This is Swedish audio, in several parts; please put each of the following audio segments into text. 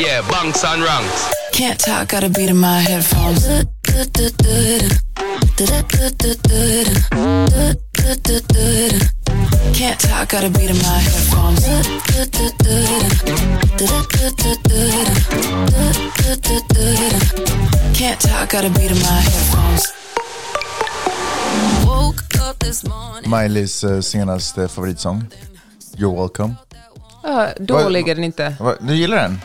Yeah, bunks and ranks. Can't talk, gotta beat in my headphones. Can't talk, gotta beat in my headphones. Can't talk, gotta beat in my headphones. Miley's eh, senaste favoritsång. You're welcome. Ja, dålig är den inte. Va, du gillar den?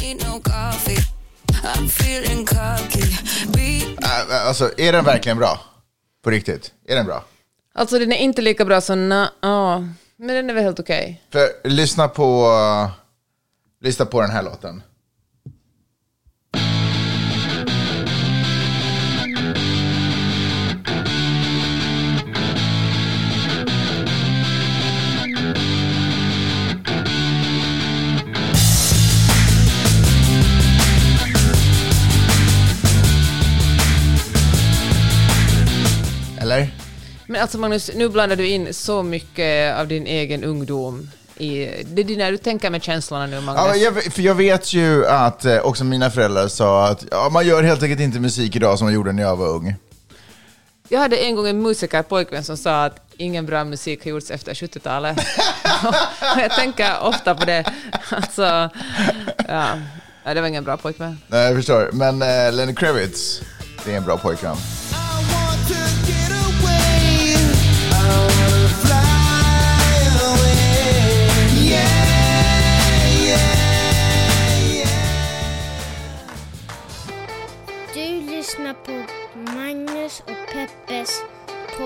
Don't need no coffee. I'm feeling cocky. Be Äh, alltså, är den verkligen bra? På riktigt? Är den bra? Alltså den är inte lika bra som na, ja, men den är väl helt okej. För lyssna på, uh, lyssna på den här låten. Eller? Men alltså Magnus, nu blandar du in så mycket av din egen ungdom i... Det är dina, du tänker med känslorna nu Magnus. Ja, jag, för jag vet ju att eh, också mina föräldrar sa att ja, man gör helt enkelt inte musik idag som man gjorde när jag var ung. Jag hade en gång en musikerpojkvän som sa att ingen bra musik har gjorts efter 70-talet. Och jag tänker ofta på det. Alltså, ja, det var ingen bra pojkvän. Nej, jag förstår. Men eh, Lenny Kravitz, det är en bra pojkvän.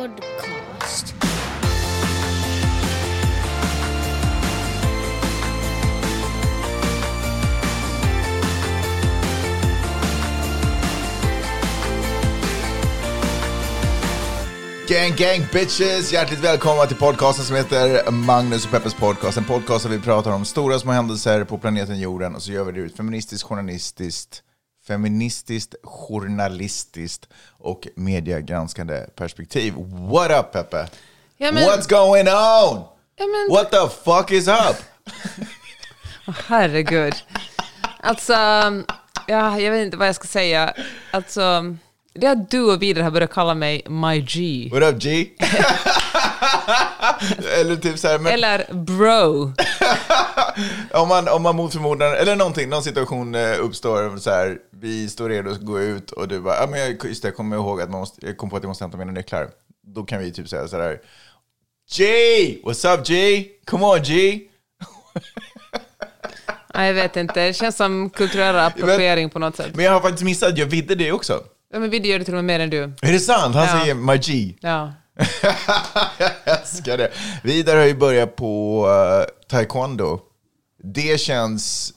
Podcast. Gang, gang bitches! Hjärtligt välkomna till podcasten som heter Magnus och Peppes podcast. En podcast där vi pratar om stora små händelser på planeten jorden och så gör vi det ur ett feministiskt, journalistiskt, feministiskt, journalistiskt och mediegranskande perspektiv. What up Peppe? Ja, men- What's going on? Ja, men- What the fuck is up? Herregud. Alltså, ja, jag vet inte vad jag ska säga. Alltså, det att du och vidare har börjat kalla mig My G. What up G? Eller typ så här, men Eller bro. om man, om man mot förmodan, eller någonting, någon situation eh, uppstår så här, vi står redo att gå ut och du bara, ja men jag, just det, jag kommer ihåg att man måste, jag kom på att jag måste hämta mina nycklar. Då kan vi typ säga så här, G! What's up G? Come on G! Nej, jag vet inte. Det känns som kulturell appropriering på något sätt. Men jag har faktiskt missat jag vidde det också. Ja, men vi gör det till och med mer än du. Är det sant? Han Ja. säger my G. Ja. jag älskar det. Vidare har ju börjat på uh, taekwondo. Det känns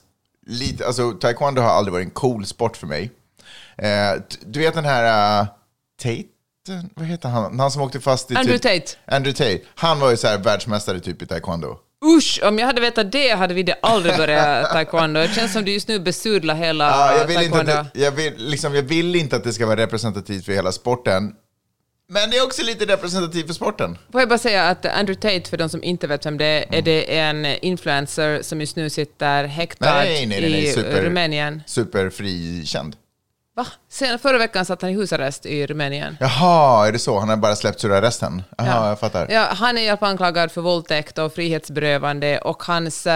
lite, alltså taekwondo har aldrig varit en cool sport för mig. T- du vet den här uh, Tate, vad heter han? Han som åkte fast i... Andrew typ, Tate. Andrew Tate. Han var ju så här världsmästare typ i taekwondo. Usch, om jag hade vetat det hade vi det aldrig börjat taekwondo. Det känns som du just nu besudlar hela Ja, jag, vill inte taekwondo. att det, jag, vill, liksom, jag vill inte att det ska vara representativt för hela sporten. Men det är också lite representativt för sporten. Får jag bara säga att Andrew Tate, för de som inte vet vem det är, är det en influencer som just nu sitter häktad Nej, nej, nej, nej. i Super, Rumänien. Superfrikänd. Va? Sen, förra veckan satt han i husarrest i Rumänien. Jaha, är det så? Han har bara släppts ur arresten? Jaha, Ja. jag fattar. Ja, han är i alla fall anklagad för våldtäkt och frihetsberövande och hans...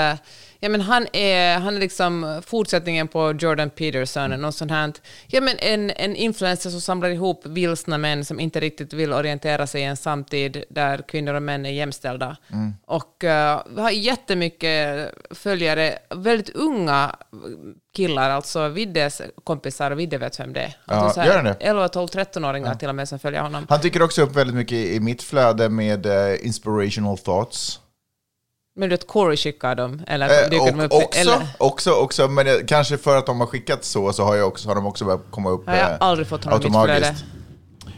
Ja, men han, är, han är liksom fortsättningen på Jordan Peterson, något sånt här. Ja, men en, en influencer som samlar ihop vilsna män som inte riktigt vill orientera sig i en samtid där kvinnor och män är jämställda. Mm. Och uh, har jättemycket följare, väldigt unga killar, alltså Viddes kompisar, och Vidde vet vem det är. Ja, Alltså gör det? 11, 12, 13-åringar till och med som följer honom. Han dyker också upp väldigt mycket i mitt flöde med eh, inspirational thoughts. Men du vet, Corey skickar dem? Eller Eh, dyker de upp? också, eller, också, också, men det, kanske för att de har skickat så, så har, jag också, har de också börjat komma upp Har jag eh, aldrig fått honom i mitt automatiskt.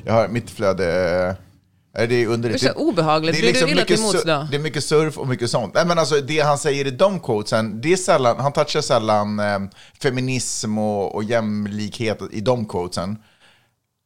Jag har mitt flöde, eh, det är under... Det är så obehagligt. Blir du illa till mycket mots sur- då? Det är mycket surf och mycket sånt. Nej, men alltså, det han säger i de quotesen, det är sällan, han touchar sällan eh, feminism och, och jämlikhet i de quotesen.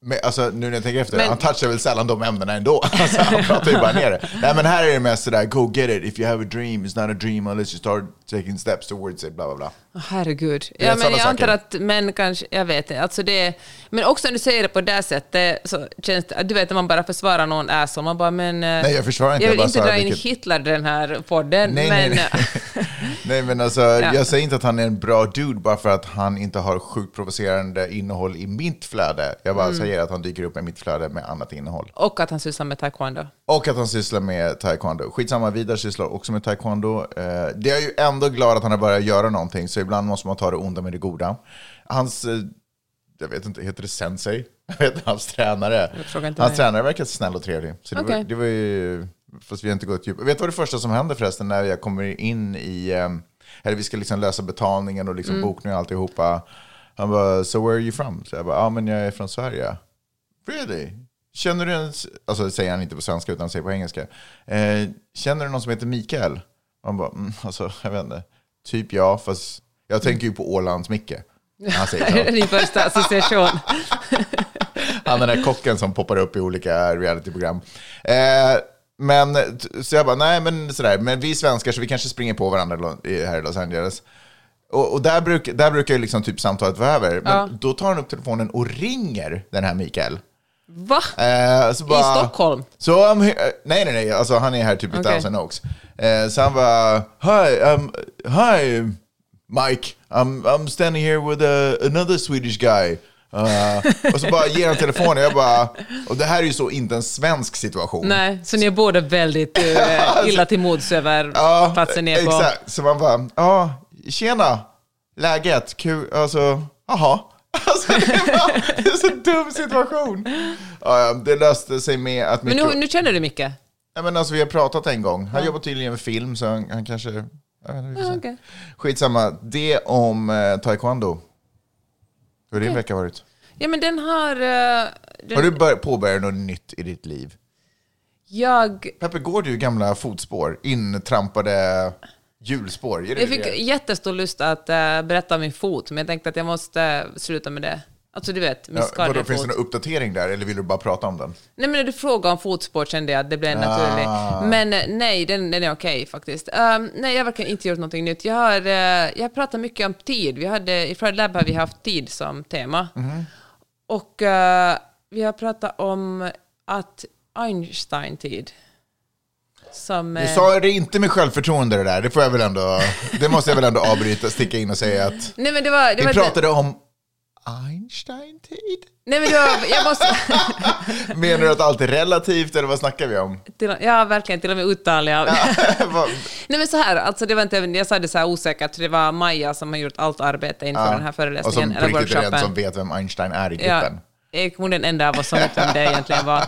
Men, alltså, nu när jag tänker efter, Men- han touchar väl sällan de ämnena ändå. Alltså, han pratar ju bara ner det. Nej men här är det mest sådär, go get it, if you have a dream, it's not a dream unless you start taking steps towards it, bla bla bla. Herregud. Är Ja, men jag antar saker. att män kanske, jag vet inte, alltså det, men också när du säger det på det sättet så känns det, du vet när man bara försvarar någon asshole, man bara men... eh, Nej, jag försvarar inte, Jag jag vill bara inte dra in vilket- Hitler i den här podden, Nej, men... nej, nej. nej men alltså, jag säger inte att han är en bra dude bara för att han inte har sjukt provocerande innehåll i mitt flöde. Jag bara Mm. säger att han dyker upp i mitt flöde med annat innehåll. Och att han sysslar med taekwondo. Och att han sysslar med taekwondo. Skitsamma, Vidar sysslar också med taekwondo. Eh, det är ju ändå glad att han har börjat göra någonting, så ibland måste man ta det onda med det goda. Hans, eh, jag vet inte, heter det sensei? Jag vet inte, hans tränare. Hans mig. tränare verkar snäll och trevlig. Så det, var, det var ju, fast vi har inte gått djupt. Vet du vad det första som händer förresten när jag kommer in i, eh, eller vi ska liksom lösa betalningen och liksom Mm. bokningen och alltihopa. Han bara, so where are you from? Så jag bara, ja ah, men jag är från Sverige. Really? Känner du en, alltså det säger han inte på svenska utan säger på engelska. Eh, känner du någon som heter Mikael? Han bara, mm, alltså jag vet inte. Typ ja, fast jag tänker ju på Ålands Micke. Han säger din första association? Han den där kocken som poppar upp i olika realityprogram. Eh, men, så jag bara, nej men sådär, men vi är svenskar så vi kanske springer på varandra här i Los Angeles. Och, och där, bruk, där brukar ju liksom typ samtalet vara över. Men Ja. då tar han upp telefonen och ringer den här Mikael. Va? Eh, bara, I Stockholm? Så I'm here, nej, nej, nej, alltså han är här typ i Okej. Thousand Oaks. Eh, så han bara, hi, um, hi Mike, I'm, I'm standing here with a, another Swedish guy. Uh, och så bara ger han telefonen, jag bara, och det här är ju så inte en svensk situation. Nej, så ni är båda väldigt uh, illa till mods över Ja, platsen ni är på. exakt. Så man bara, ja, tjena, läget, kul, alltså, jaha. Alltså, det, är bara, det är så dum situation. Ja, ja, det löste sig med att Men nu, nu känner du Micke? Ja, men alltså, vi har pratat en gång. Han jobbar tydligen med film, så han, han kanske... Jag vet inte, Ja, se. okej. Skitsamma. Det om eh, taekwondo. Hur har din vecka varit? Ja, men den har... eh, den, Har du bör- påbörjat något nytt i ditt liv? Jag, Peppe, går du i gamla fotspår? Intrampade hjulspår? Är det jag fick det? jättestor lust att eh, berätta om min fot, men jag tänkte att jag måste sluta med det. Alltså du vet, min Ja, skadade vadå, finns det någon uppdatering där, eller vill du bara prata om den? Nej, men när du frågade om fotspår kände jag att det blev. Ah. Men eh, nej, den, den är okej faktiskt. Um, nej, jag har verkligen inte gjort någonting nytt. Jag har, uh, jag har pratat mycket om tid. Vi hade, I Friday Lab har vi haft tid som tema. Mhm. Och eh, vi har pratat om att Einstein-tid. Som, Du sa det inte med självförtroende det där, det får jag väl ändå... Det måste jag väl ändå avbryta, sticka in och säga att... nej, men det var... Det Vi var pratade om Einstein-tid? Nej, men var... Jag måste... Menar du att allt är relativt, eller vad snackar vi om? till, ja, verkligen. Till och med uttal. Vad- Nej men så här, alltså det var inte, jag sa det så här osäkert, det var Maja som har gjort allt arbete inför den här och föreläsningen, som på eller riktigt är den workshopen. som vet vem Einstein är i Ja, gruppen. jag är den enda av oss som vet vem det egentligen var.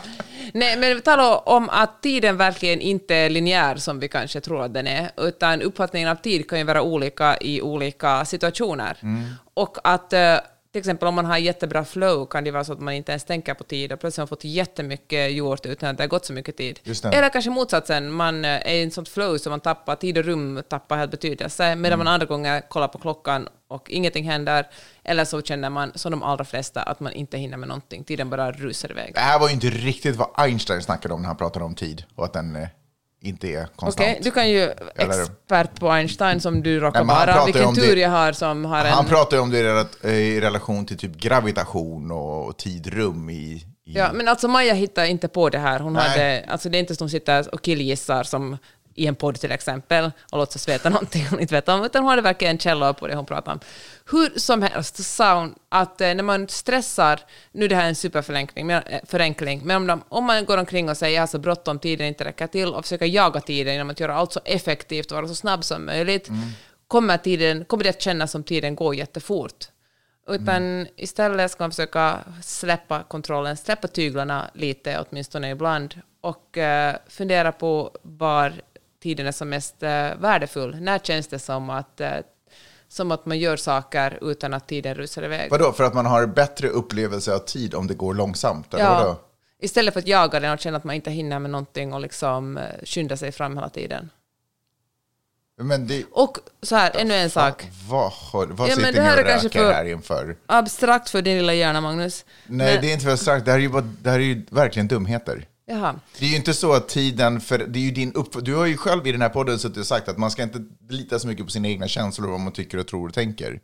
Nej, men vi talar om att tiden verkligen inte är linjär som vi kanske tror att den är, utan uppfattningen av tid kan ju vara olika i olika situationer. Mm. Och att eh, till exempel om man har jättebra flow kan det vara så att man inte ens tänker på tid och plötsligt har man fått jättemycket gjort utan att det har gått så mycket tid. Eller kanske motsatsen, man är i en sånt flow så man tappar tid och rum, tappar helt betydelse, medan Mm. man andra gånger kollar på klockan och ingenting händer, eller så känner man, som de allra flesta, att man inte hinner med någonting, tiden bara rusar iväg. Det här var ju inte riktigt vad Einstein snackade om när han pratade om tid och att den eh, inte är konstant. Okej, du kan ju expert på Einstein som du råkar vara. Vilken tur det- jag har som har en... Han pratar ju om det i rela- i relation till typ gravitation och tid-rum i... i Ja, men alltså Maja hittar inte på det här. Hon Nej. hade, alltså det är inte som sitter och killgissar som i en podd till exempel och låtsas veta någonting hon inte vet om, utan hon hade verkligen källor på det hon pratar om. Hur som helst sa hon att eh, när man stressar, nu det här är en superförenkling, men, eh, förenkling, men om, de, om man går omkring och säger jag har så bråttom, tiden inte räcker till och försöker jaga tiden genom att göra allt så effektivt och vara så snabb som möjligt, kommer, tiden, kommer det att kännas som tiden går jättefort. Utan istället ska man försöka släppa kontrollen, släppa tyglarna lite åtminstone ibland och eh, fundera på var tiden är som mest eh, värdefull. När känns det som att, eh, som att man gör saker utan att tiden rusar iväg? Vadå, för att man har bättre upplevelse av tid om det går långsamt? Eller vadå? Ja, istället för att jaga den och känna att man inte hinner med någonting och liksom eh, skynda sig fram hela tiden. Men det, Och så här, ännu en sak. vad, vad Ja, sitter det ni här och röker för- här inför? Abstrakt för din lilla hjärna, Magnus. Nej, Men- det är inte för strax. Det här är ju, bara, det här är ju verkligen dumheter. Jaha. Det är ju inte så att tiden, för det är ju din upp, du har ju själv i den här podden suttit och sagt att man ska inte lita så mycket på sina egna känslor och vad man tycker och tror och tänker.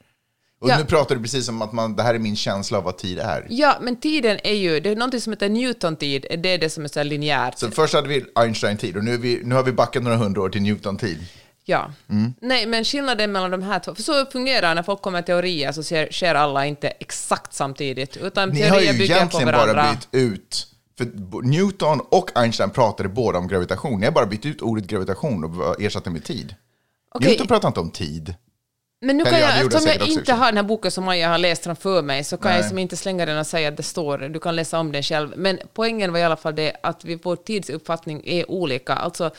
Och Ja. nu pratar du precis som att man, det här är min känsla av vad tid är. Ja, men tiden är ju, det är någonting som heter Newton-tid, det är det som är så linjärt. Så först hade vi Einstein-tid och nu, vi, nu har vi backat några hundra år till Newton-tid. Ja. Mm. Nej, men skillnaden mellan de här två, för så fungerar när folk kommer med teorier så ser, sker alla inte exakt samtidigt, utan Ni har teorier ju bygger på egentligen bara bytt ut, för Newton och Einstein pratade båda om gravitation. Ni har bara bytt ut ordet gravitation och ersatt det med tid. Okej. Newton pratar inte om tid. Men nu kan jag, eftersom jag jag inte har den här boken som Maja har läst framför mig, så kan Nej. jag som inte slänga den och säga att det står. Du kan läsa om den själv. Men poängen var i alla fall det att vi, vår tidsuppfattning är olika. Alltså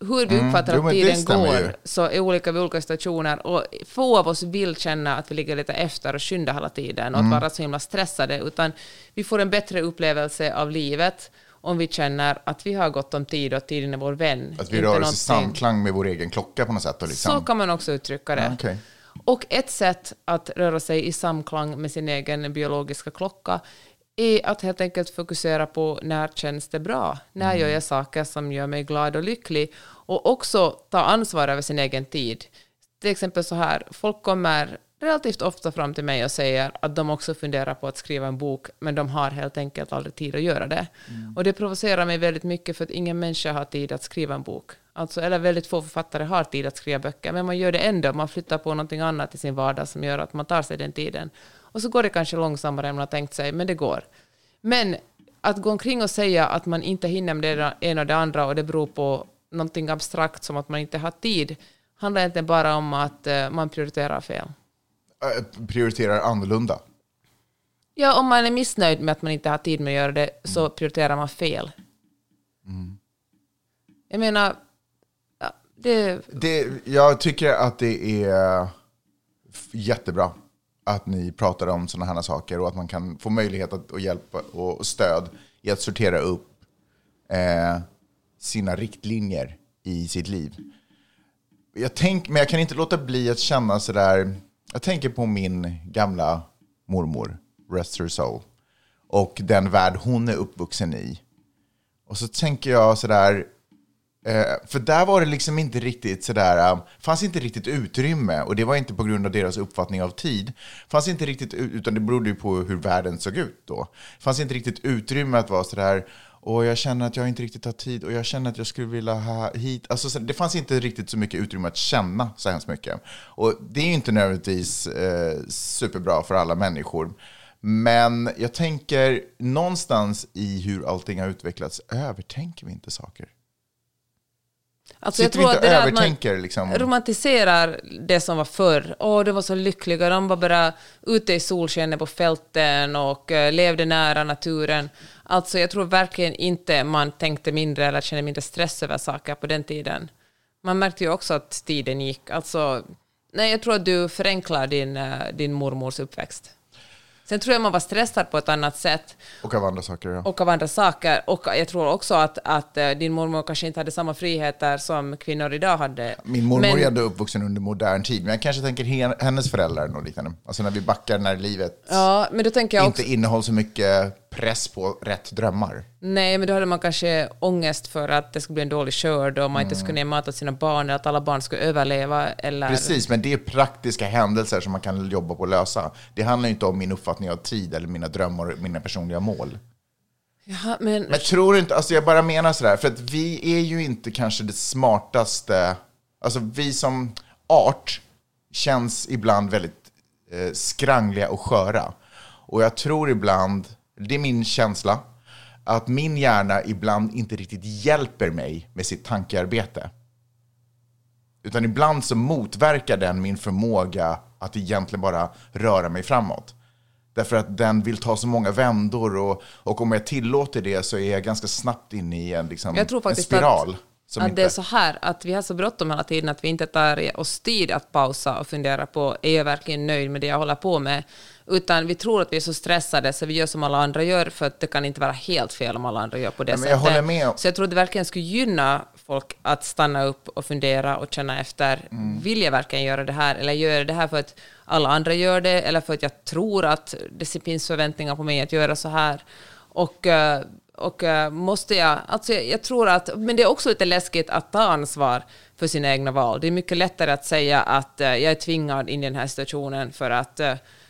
hur vi uppfattar Mm. Att tiden går ju. så är olika vid olika stationer. Och få av oss vill känna att vi ligger lite efter och skyndar hela tiden och Mm. att vara så himla stressade. Utan vi får en bättre upplevelse av livet om vi känner att vi har gott om tid och att tiden är vår vän. Att vi rör oss i samklang med vår egen klocka på något sätt. Liksom. så kan man också uttrycka det. Ja, okej. Och ett sätt att röra sig i samklang med sin egen biologiska klocka är att helt enkelt fokusera på när känns det bra? När Mm. gör jag saker som gör mig glad och lycklig? Och också ta ansvar över sin egen tid. Till exempel så här, folk kommer relativt ofta fram till mig och säger att de också funderar på att skriva en bok, men de har helt enkelt aldrig tid att göra det. Och det provocerar mig väldigt mycket för att ingen människa har tid att skriva en bok. Alltså, eller väldigt få författare har tid att skriva böcker, men man gör det ändå. Man flyttar på någonting annat i sin vardag som gör att man tar sig den tiden. Och så går det kanske långsammare än man har tänkt sig, men det går. Men att gå omkring och säga att man inte hinner med det ena och det andra och det beror på någonting abstrakt som att man inte har tid, handlar inte bara om att eh, man prioriterar fel. Äh, prioriterar annorlunda. Ja, om man är missnöjd med att man inte har tid med att göra det så prioriterar man fel. Jag menar, det, Det, jag tycker att det är f- jättebra att ni pratar om sådana här saker och att man kan få möjlighet att, och hjälp och stöd i att sortera upp eh, sina riktlinjer i sitt liv. Jag tänk, men jag kan inte låta bli att känna sådär, jag tänker på min gamla mormor, rest her soul, och den värld hon är uppvuxen i. Och så tänker jag sådär, Eh, för där var det liksom inte riktigt sådär, um, fanns inte riktigt utrymme och det var inte på grund av deras uppfattning av tid. Fanns inte riktigt, utan det berodde ju på hur världen såg ut då. Fanns inte riktigt utrymme att vara sådär, och jag känner att jag inte riktigt har tid och jag känner att jag skulle vilja ha hit. Alltså, så, det fanns inte riktigt så mycket utrymme att känna så hemskt mycket. Och det är ju inte nödvändigtvis eh, superbra för alla människor. Men jag tänker någonstans i hur allting har utvecklats, övertänker vi inte saker? Alltså jag Sitter vi tror inte att det och att man övertänker liksom? romantiserar det som var förr. Åh, de var så lyckliga, de var bara ute i solskenet på fälten och eh, levde nära naturen. Alltså jag tror verkligen inte man tänkte mindre eller kände mindre stress över saker på den tiden. Man märkte ju också att tiden gick. Alltså, nej, jag tror att du förenklar din, eh, din mormors uppväxt. Sen tror jag man var stressad på ett annat sätt Och av andra saker, ja. och av andra saker. Och jag tror också att, att eh, din mormor kanske inte hade samma friheter som kvinnor idag hade. Min mormor Men- är ändå uppvuxen under modern tid, men jag kanske tänker hen- hennes föräldrar och liknande. Alltså när vi backar när livet Ja, men då tänker jag också... inte innehåller så mycket press på rätt drömmar. Nej, men då hade man kanske ångest för att det skulle bli en dålig skörd och man inte Mm. skulle kunna ge mat åt sina barn, eller att alla barn skulle överleva. Eller... Precis, men det är praktiska händelser som man kan jobba på att lösa. Det handlar ju inte om min uppfattning av tid eller mina drömmar och mina personliga mål. Jaha, men... Men tror du inte, alltså jag bara menar sådär, för att vi är ju inte kanske det smartaste, alltså vi som art känns ibland väldigt eh, skrangliga och sköra. Och jag tror ibland, det är min känsla, att min hjärna ibland inte riktigt hjälper mig med sitt tankearbete. Utan ibland så motverkar den min förmåga att egentligen bara röra mig framåt. Därför att den vill ta så många vändor och, och om jag tillåter det så är jag ganska snabbt inne i en, liksom, Jag tror en faktiskt spiral. att Som att inte... det är så här, att vi har så bråttom hela tiden att vi inte tar oss tid att pausa och fundera på, är jag verkligen nöjd med det jag håller på med? Utan vi tror att vi är så stressade så vi gör som alla andra gör, för att det kan inte vara helt fel om alla andra gör på det sättet. jag. Så jag tror att det verkligen skulle gynna folk att stanna upp och fundera och känna efter, Mm. vill jag verkligen göra det här, eller gör jag det här för att alla andra gör det, eller för att jag tror att det finns förväntningar på mig att göra så här. Och, eh, och eh, måste jag, alltså jag, jag tror att, men det är också lite läskigt att ta ansvar för sina egna val. Det är mycket lättare att säga att eh, jag är tvingad in i den här situationen för att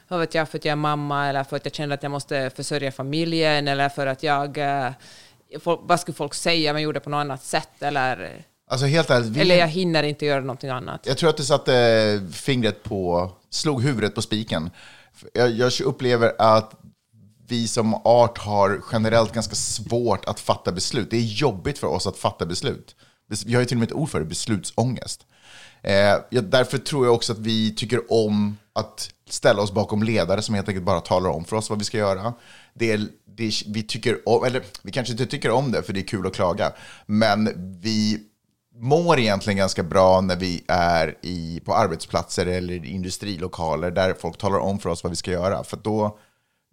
vad vet jag, för att jag är mamma eller för att jag känner att jag måste försörja familjen eller för att jag, eh, vad skulle folk säga om jag gjorde på något annat sätt eller, Alltså helt ärligt, vi... eller jag hinner inte göra någonting annat. Jag tror att du satte fingret på, slog huvudet på spiken. Jag, jag upplever att vi som art har generellt ganska svårt att fatta beslut. Det är jobbigt för oss att fatta beslut. Vi har ju till och med ett ord för det, beslutsångest. Eh, jag, därför tror jag också att vi tycker om att ställa oss bakom ledare som helt enkelt bara talar om för oss vad vi ska göra. Det är, det är, vi tycker om, eller vi kanske inte tycker om det för det är kul att klaga, men vi mår egentligen ganska bra när vi är i, på arbetsplatser eller industrilokaler där folk talar om för oss vad vi ska göra. För då,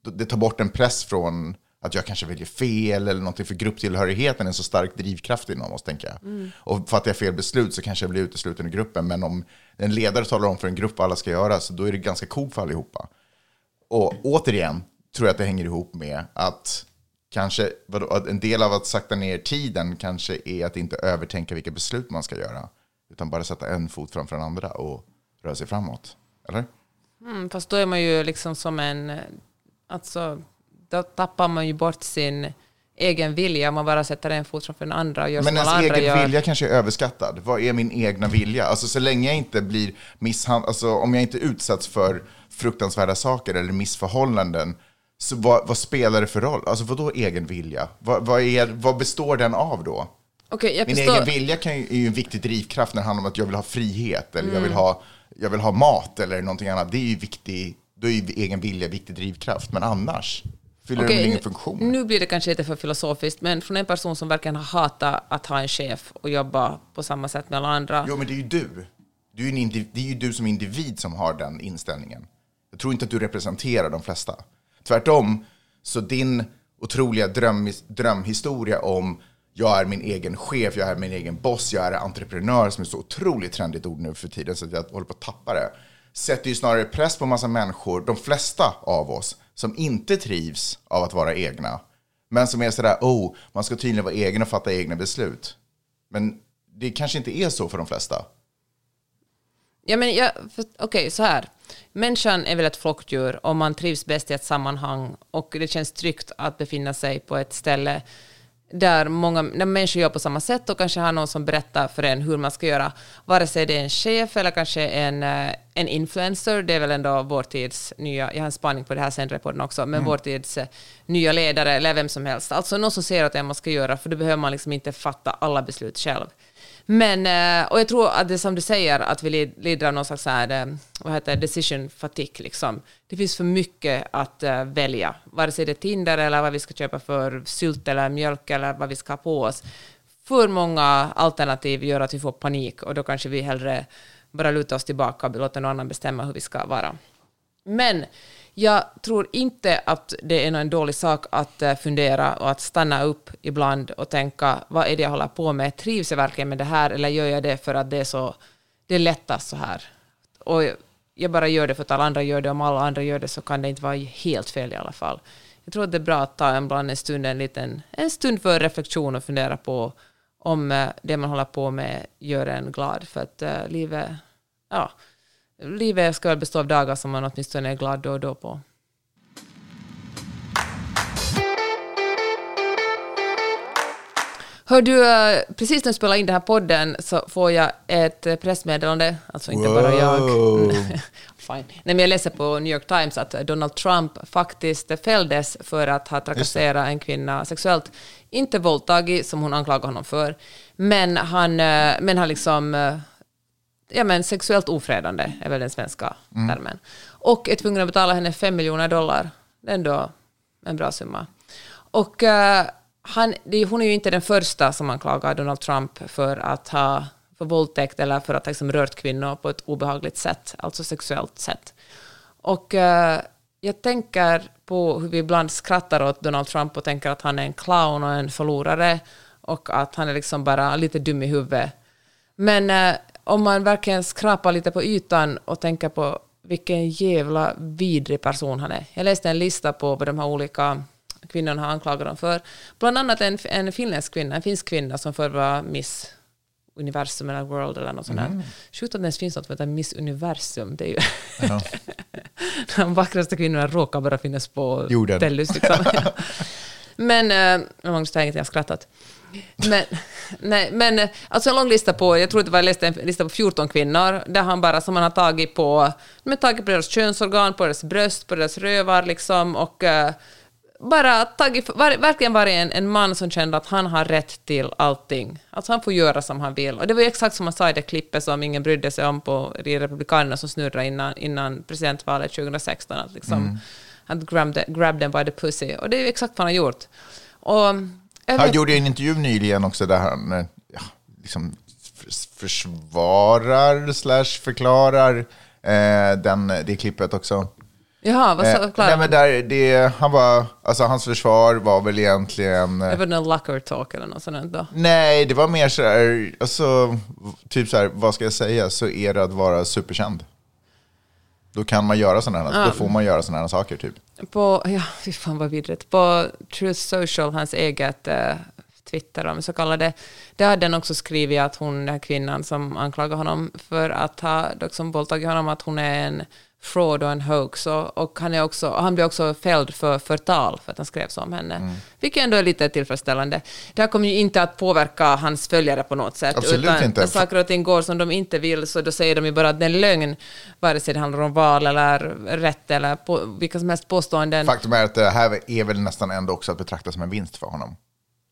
då det tar bort en press från att jag kanske väljer fel eller någonting, för grupptillhörigheten är en så stark drivkraft inom oss, tänker jag. Och fattar jag fel beslut så kanske jag blir utesluten ur gruppen, men om en ledare talar om för en grupp vad alla ska göra, så då är det ganska coolt för allihopa. Och återigen tror jag att det hänger ihop med att kanske vadå, en del av att sakta ner tiden kanske är att inte övertänka vilka beslut man ska göra, utan bara sätta en fot framför den andra och röra sig framåt. Eller? Mm, fast då är man ju liksom som en... Alltså, då tappar man ju bort sin egen vilja man bara sätter en fot framför den andra och gör Men som alla ens andra egen gör. vilja kanske är överskattad. Vad är min egna vilja? Alltså så länge jag inte blir misshandlad, alltså om jag inte utsatts för fruktansvärda saker eller missförhållanden, så vad, vad spelar det för roll? Alltså vad då egen vilja? Vad, vad, är, vad består den av då? Jag Min förstår. egen vilja kan ju, är ju en viktig drivkraft när det handlar om att jag vill ha frihet eller jag, Mm. vill ha, jag vill ha mat eller någonting annat. Det är ju viktig, då är ju egen vilja viktig drivkraft. Men annars fyller Okej, det väl ingen nu- funktion? Nu blir det kanske lite för filosofiskt, men från en person som verkligen har hatat att ha en chef och jobba på samma sätt med alla andra. Jo, men det är ju du. du är en indiv- det är ju du som individ som har den inställningen. Jag tror inte att du representerar de flesta. Tvärtom, så din otroliga dröm, drömhistoria om jag är min egen chef, jag är min egen boss, jag är entreprenör, som är så otroligt trendigt ord nu för tiden så att jag håller på att tappa det, sätter ju snarare press på massa människor, de flesta av oss, som inte trivs av att vara egna. Men som är sådär, oh, man ska tydligen vara egen och fatta egna beslut. Men det kanske inte är så för de flesta. Ja, men jag, för- okej, så här. Människan är väl ett flockdjur och man trivs bäst i ett sammanhang och det känns tryggt att befinna sig på ett ställe där många när människor gör på samma sätt och kanske har någon som berättar för en hur man ska göra. Vare sig det är en chef eller kanske en, eh, en influencer, det är väl ändå vår tids nya, jag har en spaning på det här senare på den också, men vår tids eh, nya ledare eller vem som helst. Alltså någon som säger åt en vad man ska göra, för då behöver man liksom inte fatta alla beslut själv. Men, eh, och jag tror att det är som du säger, att vi lider av någon slags så här, eh, vad heter det, decision fatigue. Liksom. Det finns för mycket att eh, välja, vare sig det är Tinder eller vad vi ska köpa för sylt eller mjölk eller vad vi ska ha på oss. För många alternativ gör att vi får panik och då kanske vi hellre bara lutar oss tillbaka och låter någon annan bestämma hur vi ska vara. Men jag tror inte att det är någon dålig sak att eh, fundera och att stanna upp ibland och tänka vad är det jag håller på med? Trivs jag verkligen med det här eller gör jag det för att det är så det är lättast så här? Och jag bara gör det för att alla andra gör det. Om alla andra gör det så kan det inte vara helt fel i alla fall. Jag tror att det är bra att ta ibland en stund, en liten en stund för reflektion och fundera på om eh, det man håller på med gör en glad. För att uh, livet, ja, livet ska väl bestå av dagar som man åtminstone är glad då och då på. Hör du, eh, precis när du spelar in den här podden så får jag ett eh, pressmeddelande, alltså inte bara jag. Fine. Nej, men jag läser på New York Times att Donald Trump faktiskt fälldes för att ha trakasserat en kvinna sexuellt. Inte våldtagit, som hon anklagar honom för, men han, eh, men han liksom ja, men sexuellt ofredande är väl den svenska termen. Och är tvungen att betala henne fem miljoner dollar. Det är ändå en bra summa. Och, eh, han, det, hon är ju inte den första som anklagar Donald Trump för att ha för våldtäkt eller för att ha liksom rört kvinnor på ett obehagligt sätt, alltså sexuellt sätt. Och eh, jag tänker på hur vi ibland skrattar åt Donald Trump och tänker att han är en clown och en förlorare och att han är liksom bara lite dum i huvudet. Men eh, om man verkligen skrapar lite på ytan och tänker på vilken jävla vidrig person han är. Jag läste en lista på vad de här olika kvinnorna har anklagat honom för. Bland annat en, en finländsk kvinna, en finsk kvinna som förr var Miss Universum eller World eller något sånt där. Mm. Sjukt att det ens finns något som heter Miss Universum. Det är ju Ja. de vackraste kvinnorna råkar bara finnas på Jorden. Tellus. Liksom. Men, äh, Magnus, inget jag har skrattat. Men, nej, men alltså en lång lista på, jag tror att det var jag läste en lista på 14 kvinnor, där han bara som han har tagit på, men tagit på deras könsorgan, på deras bröst, på deras rövar liksom och eh, bara tagit, var, verkligen varit en, en man som kände att han har rätt till allting. Alltså han får göra som han vill. Och det var ju exakt som han sa i det klippet som ingen brydde sig om på Republikanerna som snurrade innan, innan presidentvalet 2016. Att liksom, Han grabbed, grabbed them by the pussy. Och det är ju exakt vad han har gjort. Och Han gjorde en intervju nyligen också där han eh, ja, liksom förs- försvarar slash förklarar eh, den, det klippet också. Jaha, vad sa Eh, nej, men där, det, han var, alltså hans försvar var väl egentligen... eh, Det var någon Lucker talk eller något sånt då. Nej, det var mer så här, alltså, typ så här, vad ska jag säga, så är det att vara superkänd. Då kan man göra sådana här, då får man göra sådana här saker typ. På, ja, fy fan vad vidrigt. På Truth Social, hans eget eh, Twitter, om så kallade, där hade den också skrivit att hon, den här kvinnan som anklagar honom för att ha liksom våldtagit honom, att hon är en fraud och en hoax. Och, och han, är också, han blev också fälld för förtal för att han skrev så om henne. Mm. Vilket ändå är lite tillfredsställande. Det här kommer ju inte att påverka hans följare på något sätt. Absolut utan inte. När saker och ting går som de inte vill, så då säger de ju bara att det är lögn, vare sig det handlar om val eller rätt eller på, vilka som helst påståenden. Faktum är att det här är väl nästan ändå också att betrakta som en vinst för honom.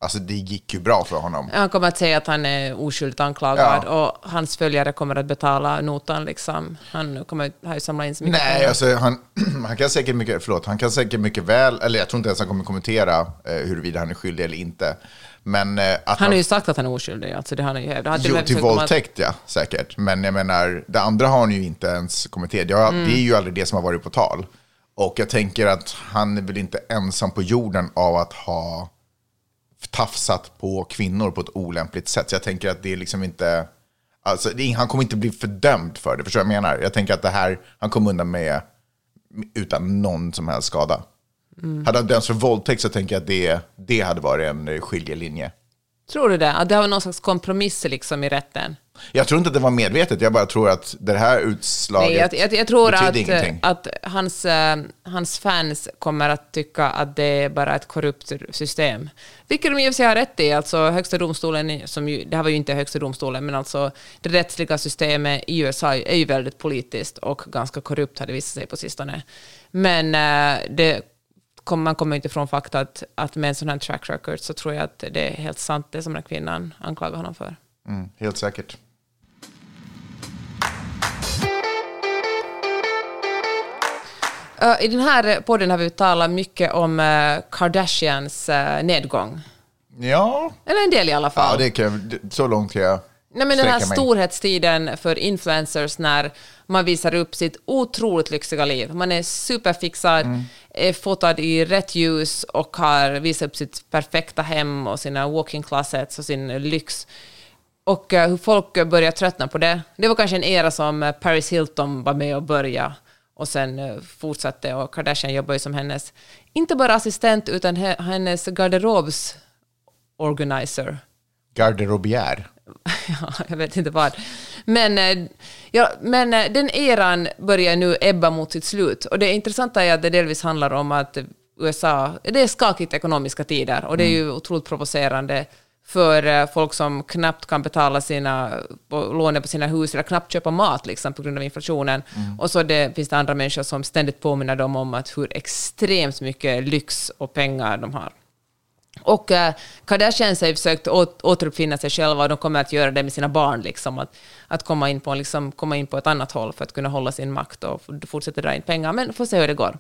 Alltså det gick ju bra för honom. Han kommer att säga att han är oskyldigt anklagad och hans följare kommer att betala notan. Liksom. Han kommer ju samlat in så mycket Nej, pengar. alltså han, han kan säkert mycket, förlåt, han kan säkert mycket väl, eller jag tror inte ens han kommer kommentera eh, huruvida han är skyldig eller inte. Men eh, att Han har ju sagt att han är oskyldig. Alltså det har han ju hävdat. Han Jo, till våldtäkt ja, säkert. Men jag menar, det andra har han ju inte ens kommenterat. Jag, Mm. Det är ju aldrig det som har varit på tal. Och jag tänker att han är väl inte ensam på jorden av att ha tafsat på kvinnor på ett olämpligt sätt. Så jag tänker att det är liksom inte... Alltså, det han kommer inte bli fördömd för det, förstår du vad jag menar? Jag tänker att det här, han kom undan med utan någon som helst skada. Mm. Hade han dömts för våldtäkt så tänker jag att det, det hade varit en eh, skiljelinje. Tror du det? Att det har varit någon slags kompromiss liksom i rätten? Jag tror inte att det var medvetet, jag bara tror att det här utslaget Nej, jag, jag, jag tror betyder att, ingenting. att hans, eh, hans fans kommer att tycka att det är bara ett korrupt system. Vilket de i och för sig har rätt i. Alltså högsta domstolen, som ju, det här var ju inte högsta domstolen, men alltså det rättsliga systemet i USA är ju väldigt politiskt och ganska korrupt har det visat sig på sistone. Men eh, det kom, man kommer inte ifrån fakta att, att med en sån här track record så tror jag att det är helt sant det som den här kvinnan anklagar honom för. Mm, helt säkert. Uh, I den här podden har vi talat mycket om uh, Kardashians uh, nedgång. Ja, Eller en del i alla fall. ja det kan, så långt kan jag Nej, men den här mig. storhetstiden för influencers när man visar upp sitt otroligt lyxiga liv. Man är superfixad, Mm. Är fotad i rätt ljus och har visat upp sitt perfekta hem och sina walk-in closets och sin lyx. Och eh, hur folk börjar tröttna på det. Det var kanske en era som eh, Paris Hilton var med och började och sen eh, fortsatte och Kardashian jobbar ju som hennes, inte bara assistent utan he- hennes garderobs organizer. Garderobiär. ja, jag vet inte vad. Men, eh, ja, men eh, den eran börjar nu ebba mot sitt slut. Och det intressanta är att det delvis handlar om att USA, det är skakigt ekonomiska tider och det är ju otroligt provocerande för eh, folk som knappt kan betala sina lånen på sina hus eller knappt köpa mat liksom, på grund av inflationen. Och så det, finns det andra människor som ständigt påminner dem om att hur extremt mycket lyx och pengar de har. Och eh, Kardashians har ju försökt åt, återuppfinna sig själva och de kommer att göra det med sina barn. Liksom, att, att komma, in på, liksom, komma in på ett annat håll för att kunna hålla sin makt och fortsätta dra in pengar. Men får se hur det går.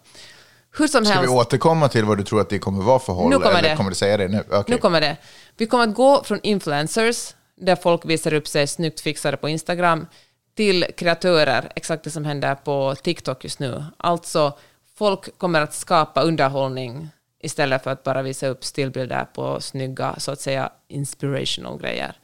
Hur som Ska vi helst, återkomma till vad du tror att det kommer vara för håll? Nu kommer eller det. kommer du säga det nu? Okej. nu kommer det. Vi kommer att gå från influencers, där folk visar upp sig snyggt fixade på Instagram, till kreatörer, exakt det som händer på TikTok just nu. Alltså, folk kommer att skapa underhållning istället för att bara visa upp stillbilder på snygga, så att säga, inspirational grejer.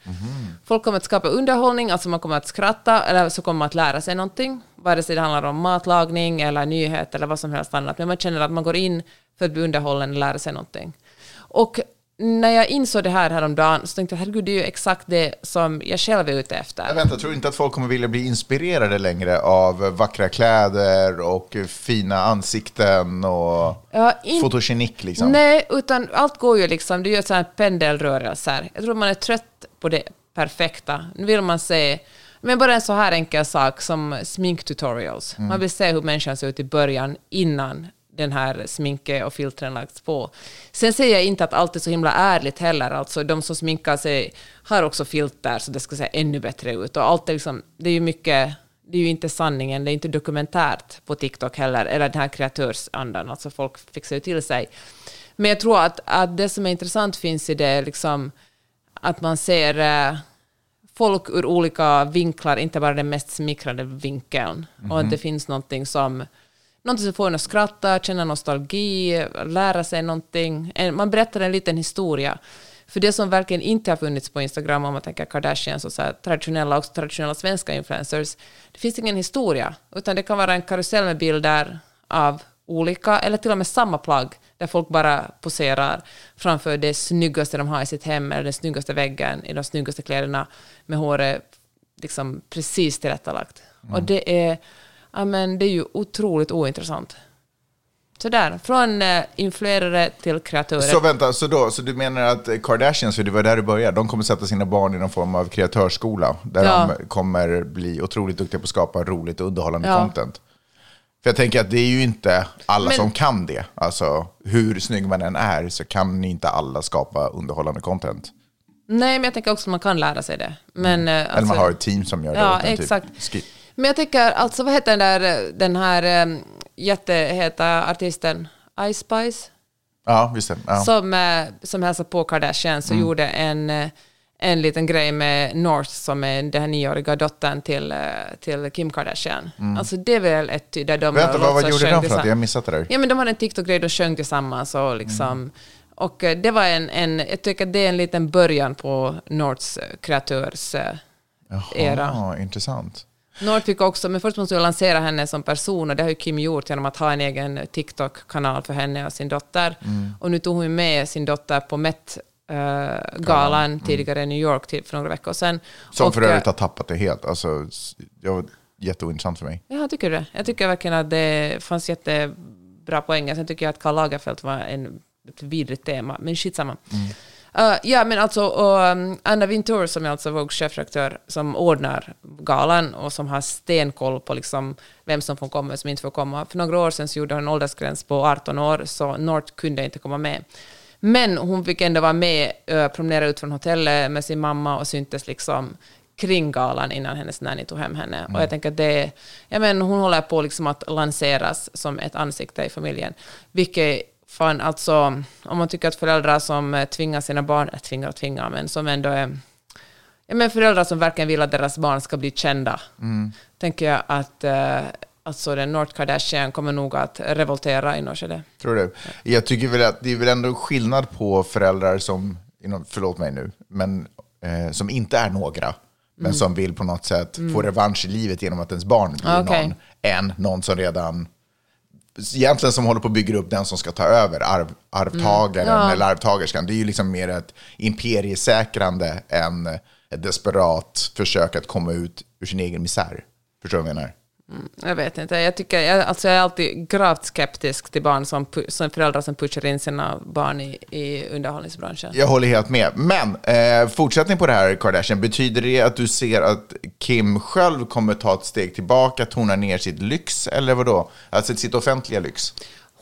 Folk kommer att skapa underhållning, alltså man kommer att skratta, eller så kommer man att lära sig någonting, vare sig det handlar om matlagning eller nyheter eller vad som helst annat, men man känner att man går in för att bli underhållen och lära sig någonting. Och när jag insåg det här häromdagen så tänkte jag, herregud, det är ju exakt det som jag själv är ute efter. Jag väntar, tror du inte att folk kommer vilja bli inspirerade längre av vackra kläder och fina ansikten och Ja, in- fotogenik liksom? Nej, utan allt går ju liksom, det är ju så här pendelrörelser. Jag tror man är trött på det perfekta. Nu vill man se, men bara en så här enkel sak som sminktutorials. Man vill se hur människan ser ut i början innan den här sminket och filtren lagts på. Sen säger jag inte att allt är så himla ärligt heller. Alltså de som sminkar sig har också filter så det ska se ännu bättre ut. Och allt är liksom, det är ju mycket, det är ju inte sanningen, det är inte dokumentärt på TikTok heller, eller den här kreatörsandan, alltså folk fixar ju till sig. Men jag tror att, att det som är intressant finns i det liksom att man ser eh, folk ur olika vinklar, inte bara den mest smickrande vinkeln. Och att det finns någonting som, någonting som får en att skratta, känna nostalgi, lära sig någonting. Man berättar en liten historia. För det som verkligen inte har funnits på Instagram, om man tänker Kardashians och så här, traditionella, också traditionella svenska influencers, det finns ingen historia, utan det kan vara en karusell med bilder av olika, eller till och med samma plagg, där folk bara poserar framför det snyggaste de har i sitt hem, eller den snyggaste väggen, i de snyggaste kläderna, med håret liksom precis tillrättalagt. Och det är, ja, men det är ju otroligt ointressant. Så där, från eh, influerare till kreatörer. Så vänta, så, då, så du menar att Kardashians, för det var där du började, de kommer sätta sina barn i någon form av kreatörsskola, där Ja. de kommer bli otroligt duktiga på att skapa roligt och underhållande Ja. content? För jag tänker att det är ju inte alla Men- som kan det. Alltså, hur snygg man än är så kan inte alla skapa underhållande content. Nej, men jag tänker också att man kan lära sig det. Men, Eller alltså- man har ett team som gör det. Ja, en exakt. Typ. Men jag tänker, alltså vad heter den där, den här um, jätteheta artisten Ice Spice? Ja, visst det. Ja. Som, eh, som hälsar på Kardashians och Mm. gjorde en, eh, en liten grej med North som är den här nioåriga dottern till, eh, till Kim Kardashian. Alltså det är väl ett där de Mm. Vänta, vad, vad gjorde de för tillsammans. Jag missat det där. Ja, men de hade en TikTok-grej, de sjöng tillsammans och liksom... Och eh, det var en, en, jag tycker att det är en liten början på Norths kreatörs era. Jaha, intressant. North fick också, men först måste jag lansera henne som person och det har ju Kim gjort genom att ha en egen TikTok-kanal för henne och sin dotter. Mm. Och nu tog hon med sin dotter på Met-galan tidigare i New York till, för några veckor sedan. Mm. Som och, för övrigt eh, har tappat det helt. Alltså, var jätteointressant för mig. Ja, tycker du det? Jag tycker verkligen att det fanns jättebra poänger. Sen tycker jag att Karl Lagerfeld var en, ett vidrigt tema, men skitsamma. Uh, ja, men alltså um, Anna Wintour som är alltså Vogues chefredaktör som ordnar galan och som har stenkoll på liksom vem som får komma och vem som inte får komma. För några år sedan så gjorde hon en åldersgräns på 18 år så North kunde inte komma med. Men hon fick ändå vara med, uh, promenera ut från hotellet med sin mamma och syntes liksom kring galan innan hennes nanny tog hem henne. Och jag tänker att det, ja, men hon håller på liksom att lanseras som ett ansikte i familjen. Vilket fan, alltså, om man tycker att föräldrar som eh, tvingar sina barn, äh, tvingar och tvingar, men som ändå är ja, men föräldrar som verkligen vill att deras barn ska bli kända, tänker jag att eh, alltså den North Kardashian kommer nog att revoltera i något skede. Tror du? Jag tycker väl att det är väl ändå skillnad på föräldrar som, förlåt mig nu, men eh, som inte är några, men Mm. som vill på något sätt få revansch i livet genom att ens barn blir Ah, okej. någon, än någon som redan, egentligen som håller på att bygga upp den som ska ta över, arv, arvtagaren Mm. Ja. eller arvtagerskan. Det är ju liksom mer ett imperiesäkrande än ett desperat försök att komma ut ur sin egen misär. Förstår du vad jag menar? Jag vet inte. Jag, tycker, jag, alltså jag är alltid gravt skeptisk till barn som, som föräldrar som pushar in sina barn i, i underhållningsbranschen. Jag håller helt med. Men eh, fortsättning på det här Kardashian, betyder det att du ser att Kim själv kommer ta ett steg tillbaka, tona ner sitt lyx, eller vad då? Alltså sitt offentliga lyx?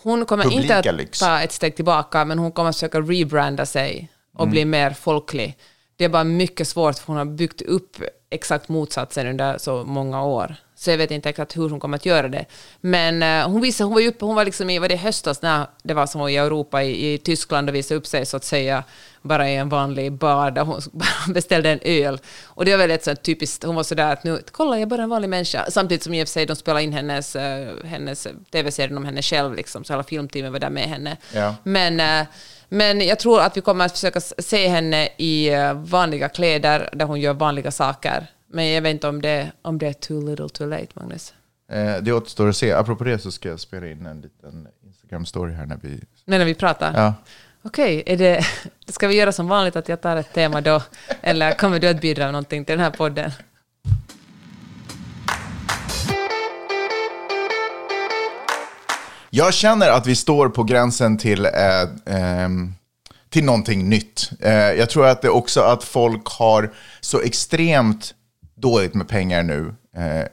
Hon kommer Publika inte att lyx. ta ett steg tillbaka, men hon kommer att försöka rebranda sig och bli mer folklig. Det är bara mycket svårt, för hon har byggt upp exakt motsatsen under så många år. Så jag vet inte exakt hur hon kommer att göra det. Men eh, hon, visade, hon var ju uppe, hon var liksom i, var det höstas när det var som i Europa, i, i Tyskland och visade upp sig så att säga bara i en vanlig bar där hon beställde en öl. Och det var väldigt så typiskt, hon var sådär att nu, kolla jag är bara en vanlig människa. Samtidigt som i och för sig de spelade in hennes, eh, hennes tv-serien om henne själv, liksom, så hela filmteamet var där med henne. Ja. Men, eh, men jag tror att vi kommer att försöka se henne i eh, vanliga kläder där hon gör vanliga saker. Men jag vet inte om det, om det är too little too late, Magnus. Eh, det återstår att se. Apropå det så ska jag spela in en liten Instagram-story här när vi... Men när vi pratar? Ja. Okej, är det, ska vi göra som vanligt att jag tar ett tema då? Eller kommer du att bidra med någonting till den här podden? Jag känner att vi står på gränsen till, eh, eh, till någonting nytt. Eh, jag tror att det också att folk har så extremt dåligt med pengar nu eh,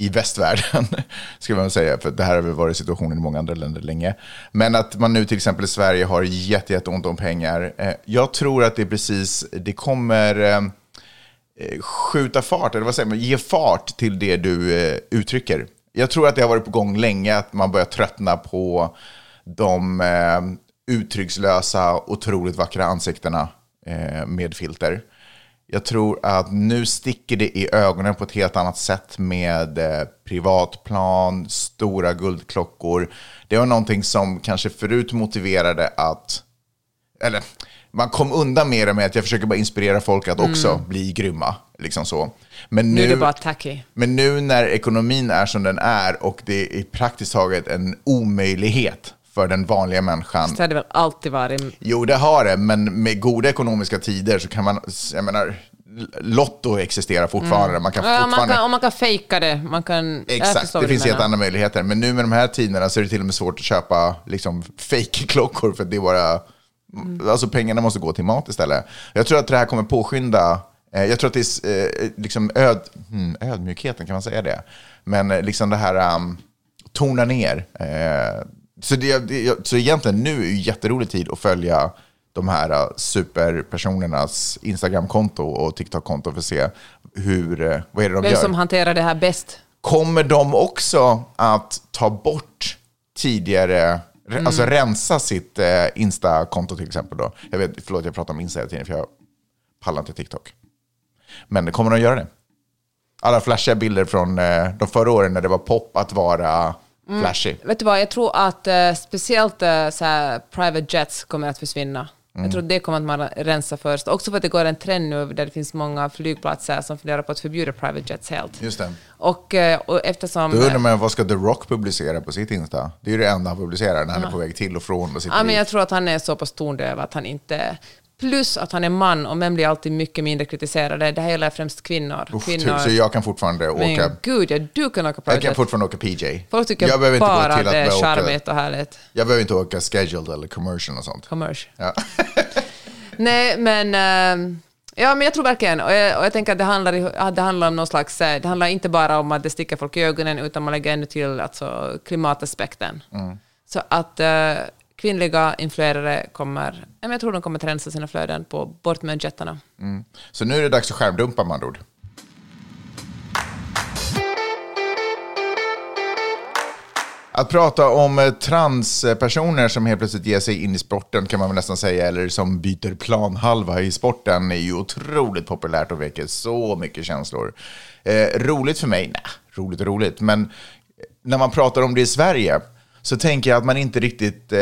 i västvärlden, ska man säga, för det här har väl varit situationen i många andra länder länge. Men att man nu till exempel i Sverige har jätte, jätteont om pengar. Eh, jag tror att det är precis, det kommer ehm, eh, skjuta fart, eller vad säger man, ge fart till det du eh, uttrycker. Jag tror att det har varit på gång länge, att man börjar tröttna på de eh, uttryckslösa, otroligt vackra ansiktena eh, med filter. Jag tror att nu sticker det i ögonen på ett helt annat sätt med eh, privatplan, stora guldklockor. Det var någonting som kanske förut motiverade att eller man kom undan med det med att jag försöker bara inspirera folk att också bli grymma. Liksom så. Men Nu nu, är det bara tacky. men nu när ekonomin är som den är och det är praktiskt taget en omöjlighet för den vanliga människan. Så det väl alltid varit. Jo, det har det, men med goda ekonomiska tider så kan man, jag menar, Lotto existerar fortfarande. Man kan Ja, man fortfarande... kan, om man kan fejka det. Man kan, Exakt, det finns helt andra möjligheter. Men nu med de här tiderna så är det till och med svårt att köpa liksom, fake-klockor för det är bara... Alltså pengarna måste gå till mat istället. Jag tror att det här kommer påskynda... Eh, jag tror att det är eh, liksom öd, hmm, ödmjukheten, kan man säga det? Men eh, liksom det här um, tona ner. Eh, så, det, det, så egentligen nu är ju jätterolig tid att följa de här uh, superpersonernas Instagram-konto och TikTok-konto för att se hur, eh, vad är det de Vem gör. som hanterar det här bäst? Kommer de också att ta bort tidigare, Mm. alltså rensa sitt eh, Insta-konto till exempel då? Jag vet, förlåt jag pratar om Insta hela tiden för jag pallar inte TikTok. Men kommer de att göra det? Alla flashiga bilder från eh, de förra åren när det var pop att vara Mm. flashy. Vet du vad, jag tror att eh, speciellt eh, private jets kommer att försvinna. Mm. Jag tror det kommer att man rensa först. Också för att det går en trend nu där det finns många flygplatser som funderar på att förbjuda private jets helt. Just det. Och, eh, och eftersom... Då undrar man vad ska The Rock publicera på sitt Insta? Det är ju det enda han publicerar när han är på väg till och från och sitter Ja, men jag tror att han är så pass tondöv att han inte... Plus att han är man och män blir alltid mycket mindre kritiserade. Det här gäller främst kvinnor. Uff, kvinnor så jag kan fortfarande men åka... gud, ja, du kan åka Jag private kan fortfarande åka PJ. Folk tycker jag behöver inte gå bara till att det är charmigt och härligt. Jag behöver inte åka scheduled eller commercial och sånt. Commercial. Ja. Nej, men... ehm, ja, men jag tror verkligen, och jag, och jag tänker att det handlar, det handlar om någon slags... eh, Det handlar inte bara om att det sticker folk i ögonen, utan man lägger ännu till alltså, klimataspekten. Så att eh, kvinnliga influerare kommer... Jag tror de kommer att rensa sina flöden på bort med jettarna. Mm. Så nu är det dags att skärmdumpa med andra ord. Att prata om eh, transpersoner som helt plötsligt ger sig in i sporten kan man väl nästan säga, eller som byter planhalva i sporten är ju otroligt populärt och väcker så mycket känslor. Eh, roligt för mig? Nej, roligt och roligt, men eh, när man pratar om det i Sverige så tänker jag att man inte riktigt eh,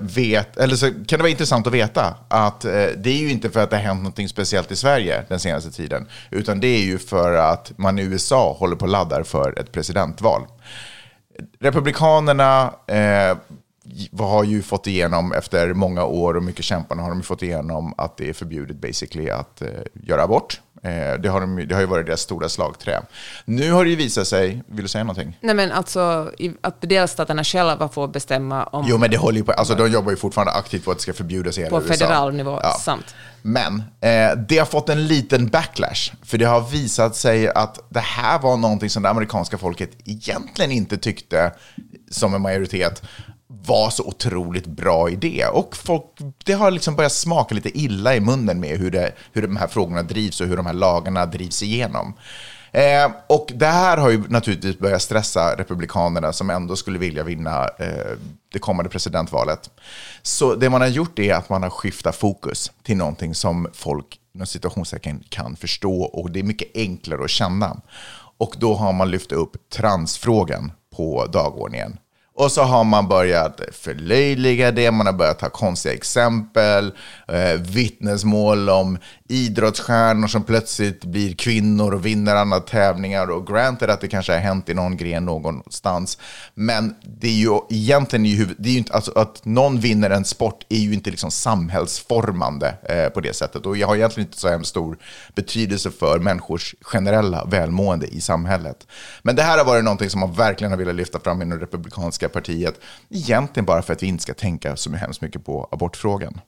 vet, eller så kan det vara intressant att veta att eh, det är ju inte för att det har hänt något speciellt i Sverige den senaste tiden, utan det är ju för att man i USA håller på och laddar för ett presidentval. Republikanerna eh, har ju fått igenom, efter många år och mycket kämpande, har de fått igenom att det är förbjudet basically att eh, göra abort. Eh, det, har de, det har ju varit deras stora slagträ. Nu har det ju visat sig, vill du säga någonting? Nej, men alltså att delstaterna själva får bestämma om... Jo, men det håller ju på, alltså de jobbar ju fortfarande aktivt på att det ska förbjudas i hela På USA. federal nivå, sant. Men eh, det har fått en liten backlash, för det har visat sig att det här var någonting som det amerikanska folket egentligen inte tyckte, som en majoritet, var så otroligt bra idé. Och folk, det har liksom börjat smaka lite illa i munnen med hur, det, hur de här frågorna drivs och hur de här lagarna drivs igenom. Eh, och det här har ju naturligtvis börjat stressa Republikanerna som ändå skulle vilja vinna eh, det kommande presidentvalet. Så det man har gjort är att man har skiftat fokus till någonting som folk inom situationstecken kan förstå och det är mycket enklare att känna. Och då har man lyft upp transfrågan på dagordningen. Och så har man börjat förlöjliga det, man har börjat ta konstiga exempel, eh, vittnesmål om idrottsstjärnor som plötsligt blir kvinnor och vinner andra tävlingar. Och granted att det kanske har hänt i någon gren någonstans. Men det är ju egentligen, ju, det är ju inte, alltså, att någon vinner en sport är ju inte liksom samhällsformande eh, på det sättet. Och jag har egentligen inte så hemskt stor betydelse för människors generella välmående i samhället. Men det här har varit någonting som man verkligen har velat lyfta fram inom Republikanska partiet. Egentligen bara för att vi inte ska tänka så hemskt mycket på abortfrågan.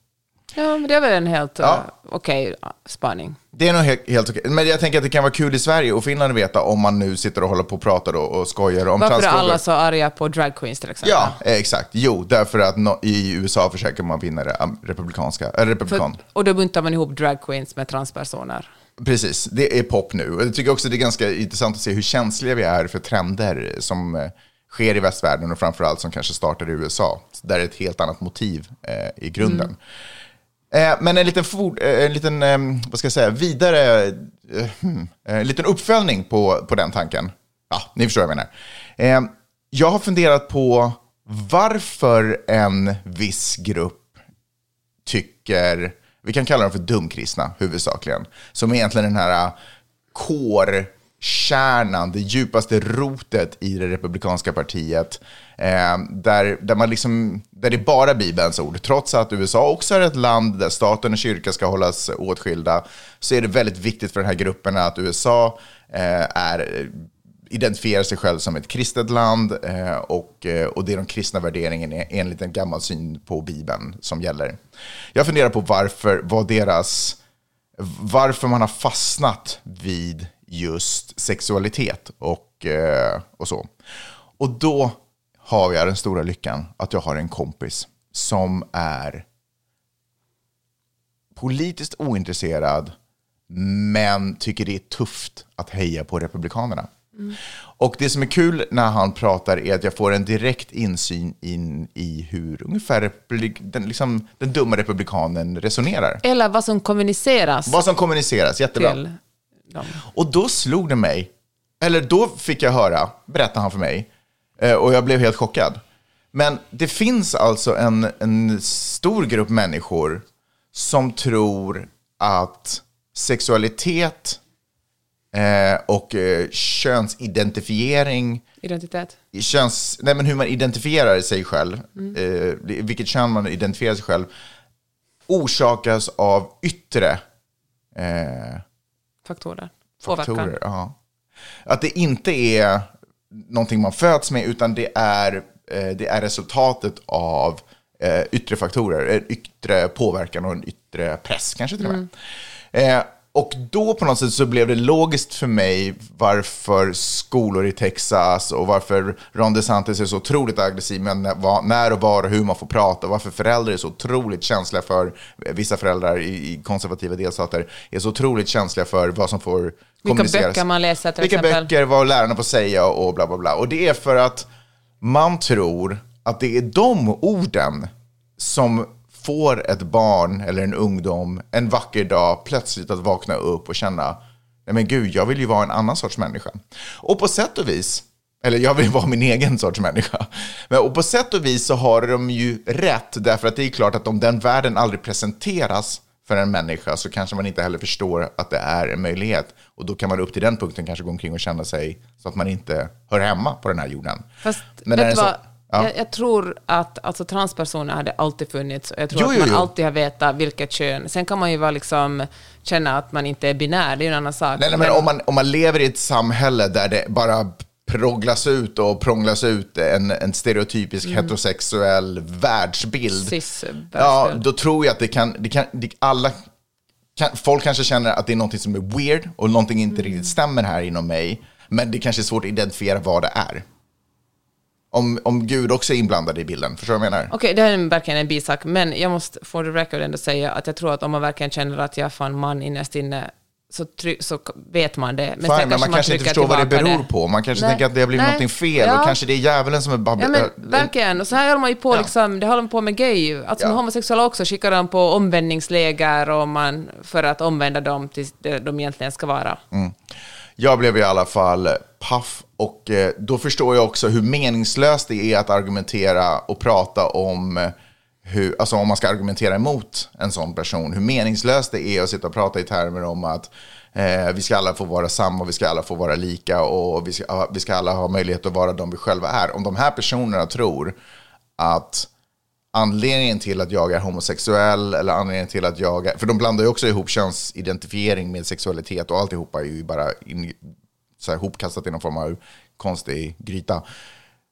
Ja, men det är väl en helt Ja. eh, okej spaning. Det är nog helt, helt okej. Men jag tänker att det kan vara kul i Sverige och Finland att veta om man nu sitter och håller på och pratar och, och skojar om Varför är transfrågor. alla så arga på drag queens till exempel? Ja, exakt. Jo, därför att no, i USA försöker man vinna det republikanska, eller republikan. För, och då buntar man ihop drag queens med transpersoner. Precis, det är pop nu. Och jag tycker också det är ganska intressant att se hur känsliga vi är för trender som eh, sker i västvärlden och framförallt som kanske startar i USA. Där är ett helt annat motiv eh, i grunden. Eh, Eh, men en liten, for, eh, en liten eh, vad ska jag säga, vidare, en liten uppföljning på, på den tanken. Ja, ni förstår vad jag menar. Jag har funderat på varför en viss grupp tycker, vi kan kalla dem för dumkristna huvudsakligen, som är egentligen den här kärnan, det djupaste rotet i det republikanska partiet, eh, där, där, man liksom, där det är bara Bibelns ord. Trots att USA också är ett land där staten och kyrkan ska hållas åtskilda, så är det väldigt viktigt för den här gruppen att USA eh, är identifierar sig själv som ett kristet land eh, och, eh, och det är de kristna värderingarna enligt en gammal syn på Bibeln som gäller. Jag funderar på varför, vad deras, varför man har fastnat vid just sexualitet och, eh, och så. Och då har jag den stora lyckan att jag har en kompis som är politiskt ointresserad men tycker det är tufft att heja på Republikanerna. Och det som är kul när han pratar är att jag får en direkt insyn in i hur ungefär den, liksom, den dumma republikanen resonerar. Eller vad som kommuniceras Vad som kommuniceras, jättebra. till dem. Och då slog det mig, eller då fick jag höra, berättade han för mig, eh, och jag blev helt chockad. Men det finns alltså en, en stor grupp människor som tror att sexualitet eh, och eh, könsidentifiering Identitet. köns, nej men hur man identifierar sig själv, eh, vilket kön man identifierar sig själv, orsakas av yttre eh, Faktorer. faktorer. Påverkan. Ja. Att det inte är någonting man föds med, utan det är, eh, det är resultatet av eh, yttre faktorer, en yttre påverkan och en yttre press kanske till och med. Eh, och då på något sätt så blev det logiskt för mig varför skolor i Texas och varför Ron DeSantis är så otroligt aggressiv med när, och var och hur man får prata. och Varför föräldrar är så otroligt känsliga för, vissa föräldrar i, konservativa delstater är så otroligt känsliga för vad som får Vilka kommuniceras. böcker man läser till Vilka exempel. böcker, vad lärarna får säga och bla bla bla. Och det är för att man tror att det är de orden som får ett barn eller en ungdom en vacker dag plötsligt att vakna upp och känna nej men gud, jag vill ju vara en annan sorts människa. Och på sätt och vis, eller jag vill vara min egen sorts människa. Men, och på sätt och vis så har de ju rätt, därför att det är klart att om den världen aldrig presenteras för en människa så kanske man inte heller förstår att det är en möjlighet. Och då kan man upp till den punkten kanske gå omkring och känna sig så att man inte hör hemma på den här jorden. Fast Men vet du vad? så- ja. Jag, jag tror att alltså, transpersoner hade alltid funnits. Och jag tror Jo, att man jo. alltid har vetat vilket kön. Sen kan man ju vara liksom, känna att man inte är binär, det är ju en annan sak. Nej, nej, men om man, om man lever i ett samhälle där det bara proglas ut och prånglas ut en, en stereotypisk heterosexuell världsbild. Cis Ja, då tror jag att det kan, det kan det, alla, kan, folk kanske känner att det är någonting som är weird och någonting inte riktigt stämmer här inom mig. Men det kanske är svårt att identifiera vad det är. Om, om Gud också är inblandad i bilden, förstår du vad jag menar? Okej, det här är verkligen en bisak, men jag måste for the record ändå säga att jag tror att om man verkligen känner att jag är fan man innerst inne, så, try- så vet man det. Fine, sen men man kanske inte förstår vad det beror på. Man kanske Nej. tänker att det har blivit Nej. någonting fel Ja. och kanske det är djävulen som är babb... Ja, men äh, verkligen. Och så här håller man ju på, Ja. liksom, det håller man på med gay. Alltså Ja. med homosexuella också skickar de på omvändningsläger och man, för att omvända dem till det de egentligen ska vara. Mm. Jag blev i alla fall paff och eh, då förstår jag också hur meningslöst det är att argumentera och prata om eh, hur, alltså om man ska argumentera emot en sån person, hur meningslöst det är att sitta och prata i termer om att eh, vi ska alla få vara samma, vi ska alla få vara lika och vi ska, vi ska alla ha möjlighet att vara de vi själva är. Om de här personerna tror att anledningen till att jag är homosexuell eller anledningen till att jag är... För de blandar ju också ihop könsidentifiering med sexualitet och alltihopa är ju bara in, så här, hopkastat i någon form av konstig gryta.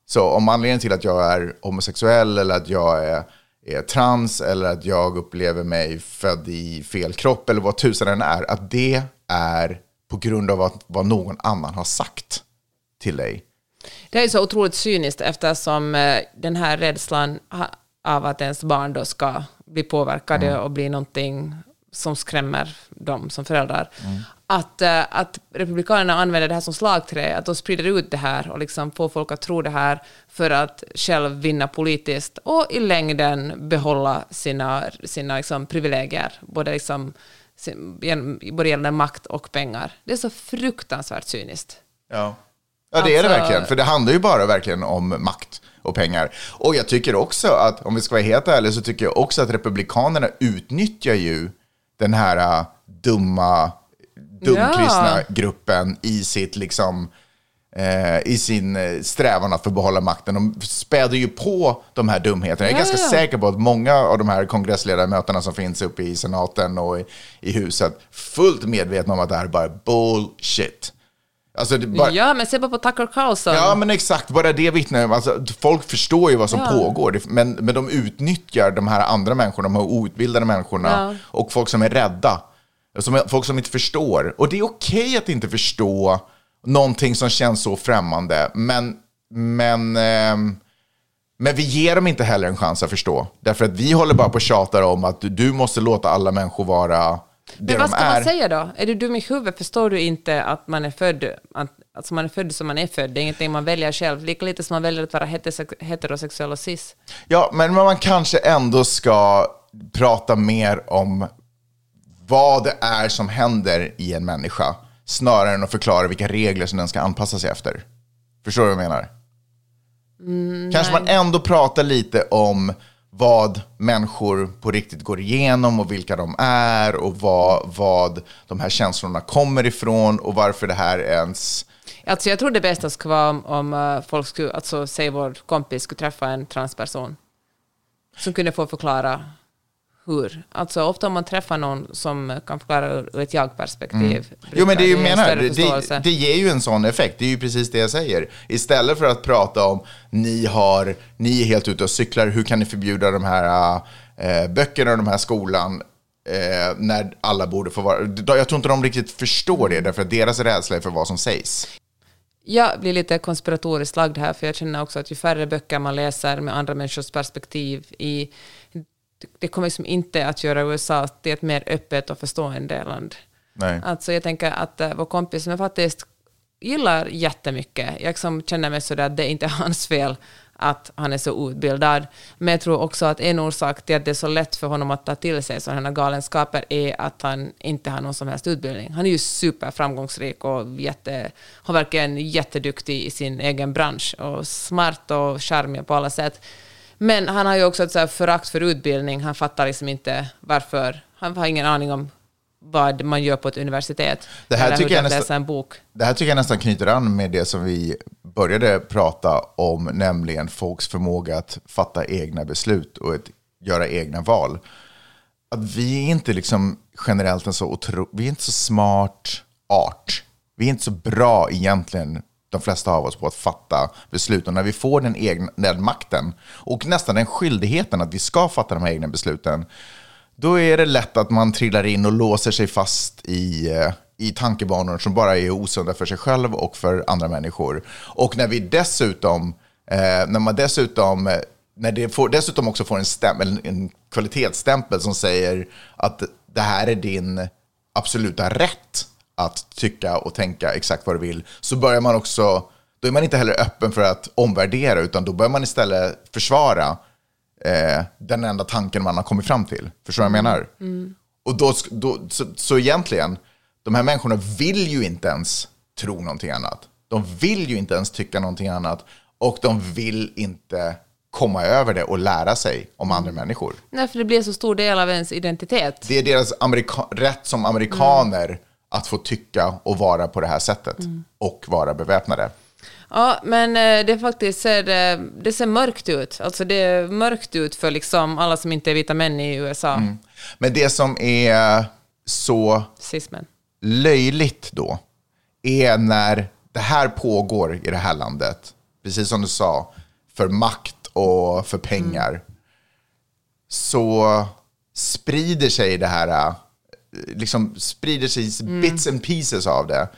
Så om anledningen till att jag är homosexuell eller att jag är, är trans eller att jag upplever mig född i fel kropp eller vad tusan den är, att det är på grund av att, vad någon annan har sagt till dig. Det är så otroligt cyniskt eftersom eh, den här rädslan av att ens barn då ska bli påverkade Mm. och bli någonting som skrämmer dem som föräldrar. Mm. Att, eh, att Republikanerna använder det här som slagträ, att de sprider ut det här och liksom får folk att tro det här för att själv vinna politiskt och i längden behålla sina, sina liksom privilegier, både, liksom, både gällande makt och pengar. Det är så fruktansvärt cyniskt. Ja. Ja, det är det Alltså- verkligen. För det handlar ju bara verkligen om makt och pengar. Och jag tycker också att, om vi ska vara helt ärliga, så tycker jag också att Republikanerna utnyttjar ju den här äh, dumma, dumkristna Ja. gruppen i sitt liksom eh, i sin eh, strävan att få behålla makten. De späder ju på de här dumheterna. Jag är Ja, ganska ja. säker på att många av de här kongressledamöterna som finns uppe i senaten och i, i huset fullt medvetna om att det här är bara bullshit. Alltså, det bara, Ja, men se bara på Tucker Carlson. Ja, men exakt. Bara det vittnar om, alltså, folk förstår ju vad som Ja. pågår, men, men de utnyttjar de här andra människorna, de här outbildade människorna och folk som är rädda. Som, folk som inte förstår. Och det är okej att inte förstå någonting som känns så främmande, men, men, ehm, men vi ger dem inte heller en chans att förstå. Därför att vi håller bara på och tjatar om att du måste låta alla människor vara det Men vad ska man säga då? Är du dum i huvudet? Förstår du inte att man är född, att, alltså man är född som man är född? Det är ingenting man väljer själv, lika lite som man väljer att vara heterosex- heterosexuell och cis. Ja, men man kanske ändå ska prata mer om vad det är som händer i en människa, snarare än att förklara vilka regler som den ska anpassa sig efter. Förstår du vad jag menar? kanske man ändå pratar lite om vad människor på riktigt går igenom och vilka de är och vad, vad de här känslorna kommer ifrån och varför det här ens... Alltså jag tror det bästa skulle vara om, om eh, folk skulle, alltså säg vår kompis skulle träffa en transperson som kunde få förklara hur. Alltså ofta om man träffar någon som kan förklara ur ett jag-perspektiv. Mm. Jo, men det en menar, det, det, ger ju en sån effekt. Det är ju precis det jag säger. Istället för att prata om ni, har, ni är helt ute och cyklar, hur kan ni förbjuda de här äh, böckerna och de här skolan eh, när alla borde få vara... Jag tror inte de riktigt förstår det, därför att deras rädsla är för vad som sägs. Jag blir lite konspiratoriskt lagd här, för jag känner också att ju färre böcker man läser med andra människors perspektiv i, det kommer liksom inte att göra USA till ett mer öppet och förstående land. Nej. Alltså jag tänker att uh, vår kompis som jag faktiskt gillar jättemycket, jag liksom känner mig sådär att det är inte hans fel att han är så utbildad. Men jag tror också att en orsak till att det är så lätt för honom att ta till sig sådana galenskaper är att han inte har någon som helst utbildning. Han är ju superframgångsrik och jätte, har verkligen jätteduktig i sin egen bransch och smart och charmig på alla sätt. Men han har ju också ett förakt för utbildning. Han fattar liksom inte varför. Han har ingen aning om vad man gör på ett universitet. Det här eller tycker hur jag nästan- en bok. Det här tycker jag nästan knyter an med det som vi började prata om, nämligen folks förmåga att fatta egna beslut och att göra egna val. Att vi är inte liksom generellt en så otro, vi är inte så smart art. Vi är inte så bra egentligen, de flesta av oss, på att fatta beslut. Och när vi får den egna den makten och nästan den skyldigheten att vi ska fatta de här egna besluten, då är det lätt att man trillar in och låser sig fast i, eh, i tankebanor som bara är osunda för sig själv och för andra människor. Och när vi dessutom, eh, när man dessutom, eh, när det får, dessutom också får en, stämpel, en kvalitetsstämpel som säger att det här är din absoluta rätt att tycka och tänka exakt vad du vill, så börjar man också, då är man inte heller öppen för att omvärdera, utan då börjar man istället försvara eh, den enda tanken man har kommit fram till. Förstår du vad jag menar? Och då, då, så, så egentligen, de här människorna vill ju inte ens tro någonting annat. De vill ju inte ens tycka någonting annat och de vill inte komma över det och lära sig om andra människor. Nej, för det blir så stor del av ens identitet. Det är deras rätt som amerikaner att få tycka och vara på det här sättet och vara beväpnade. Ja, men eh, det faktiskt ser, eh, det ser mörkt ut. Alltså det är mörkt ut för liksom alla som inte är vita män i USA. Men det som är så Cismen. löjligt då är när det här pågår i det här landet, precis som du sa, för makt och för pengar, så sprider sig det här, eh, liksom sprider sig bits and pieces av det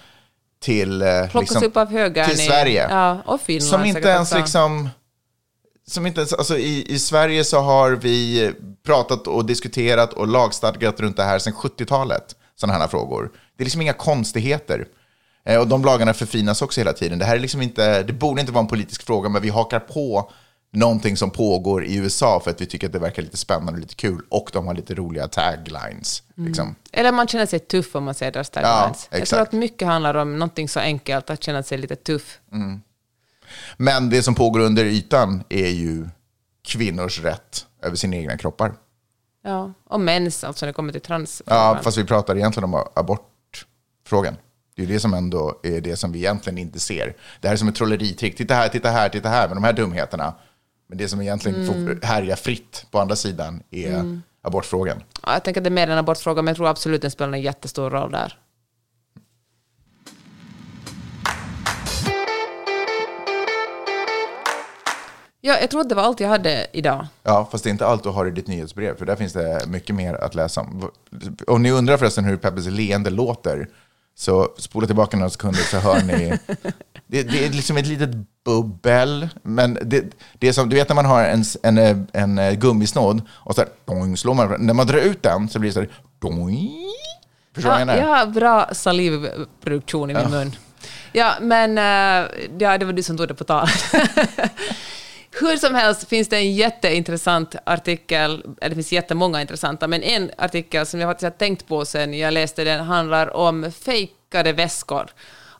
till, eh, liksom, till Sverige. Ja, och Finland Som inte ens också. liksom... Som inte ens, alltså i, I Sverige så har vi pratat och diskuterat och lagstadgat runt det här sedan 70-talet. Sådana här frågor. Det är liksom inga konstigheter. Eh, och de lagarna förfinas också hela tiden. Det här är liksom inte, det borde inte vara en politisk fråga, men vi hakar på någonting som pågår i USA för att vi tycker att det verkar lite spännande och lite kul. Och de har lite roliga taglines. Liksom. Eller man känner sig tuff om man säger deras taglines. Jag tror att mycket handlar om någonting så enkelt, att känna sig lite tuff. Men det som pågår under ytan är ju kvinnors rätt över sina egna kroppar. Ja, och mäns, alltså när det kommer till trans. Ja, fast vi pratar egentligen om abortfrågan. Det är det som ändå är det som vi egentligen inte ser. Det här är som ett trolleritrick. Titta här, titta här, titta här med de här dumheterna. Men det som egentligen får härja fritt på andra sidan är abortfrågan. Ja, jag tänker att det är mer en abortfråga, men jag tror absolut den spelar en jättestor roll där. Ja, jag tror att det var allt jag hade idag. Ja, fast det är inte allt du har i ditt nyhetsbrev, för där finns det mycket mer att läsa om. Om ni undrar förresten hur Peppes leende låter, så spola tillbaka några sekunder så hör ni. Det, det är liksom ett litet bubbel, men det, det är som, du vet när man har en, en, en, gummisnodd och så här, doing, slår man, när man drar ut den så blir det så här, doing. Förstår Ja, jag jag har bra salivproduktion i min mun. Ja, men eh, ja, det var du som tog det på tal. Hur som helst finns det en jätteintressant artikel, eller det finns jättemånga intressanta, men en artikel som jag faktiskt har tänkt på sen jag läste den handlar om fejkade väskor.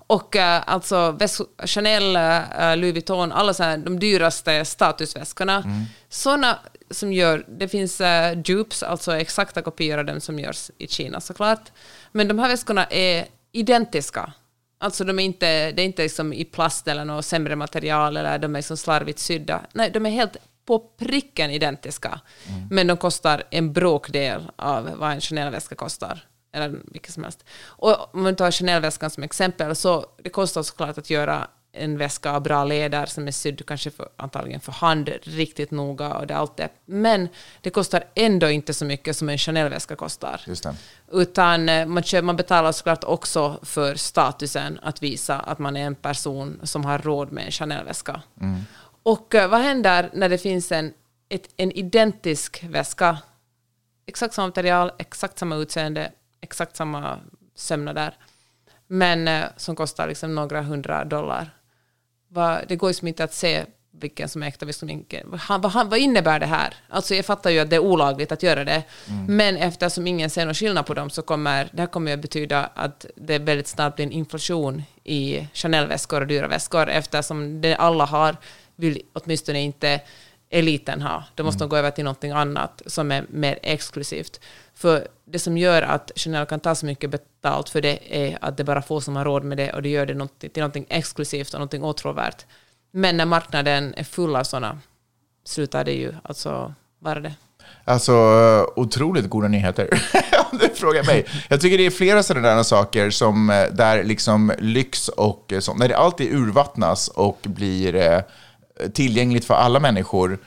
Och eh, alltså Chanel, eh, Louis Vuitton, alla så här, de dyraste statusväskorna. Såna som gör, det finns uh, dupes, alltså exakta kopior av dem som görs i Kina såklart. Men de här väskorna är identiska. Alltså de är inte, det är inte liksom i plast eller något sämre material eller de är liksom slarvigt sydda. Nej, de är helt på pricken identiska. Men de kostar en bråkdel av vad en Chanel-väska kostar. Eller vilket som helst. Och om man tar Chanel-väskan som exempel, så det kostar såklart att göra en väska av bra läder som är sydd kanske för, antagligen för hand riktigt noga och det allt det. Men det kostar ändå inte så mycket som en Chanel-väska kostar. Utan eh, man, köper, man betalar såklart också för statusen att visa att man är en person som har råd med en Chanel-väska. Och eh, vad händer när det finns en, ett, en identisk väska? Exakt samma material, exakt samma utseende, exakt samma sömnader. Men eh, som kostar liksom några hundra dollar. Va, det går ju som inte att se vilken som är äkta, vilken som inte vad, vad, vad innebär det här? Alltså jag fattar ju att det är olagligt att göra det, men eftersom ingen ser någon skillnad på dem så kommer det här kommer ju att betyda att det väldigt snabbt blir en inflation i Chanel-väskor och dyra väskor eftersom det alla har vill åtminstone inte eliten ha. Då måste de gå över till någonting annat som är mer exklusivt. För det som gör att Chanel kan ta så mycket betalt för det är att det är bara få som har råd med det och det gör det någonting, till någonting exklusivt och någonting åtråvärt. Men när marknaden är full av sådana slutar det ju alltså vara det. Alltså, otroligt goda nyheter, om du frågar mig. Jag tycker det är flera sådana saker som eh, där liksom lyx och eh, sånt, när det alltid urvattnas och blir eh, tillgängligt för alla människor,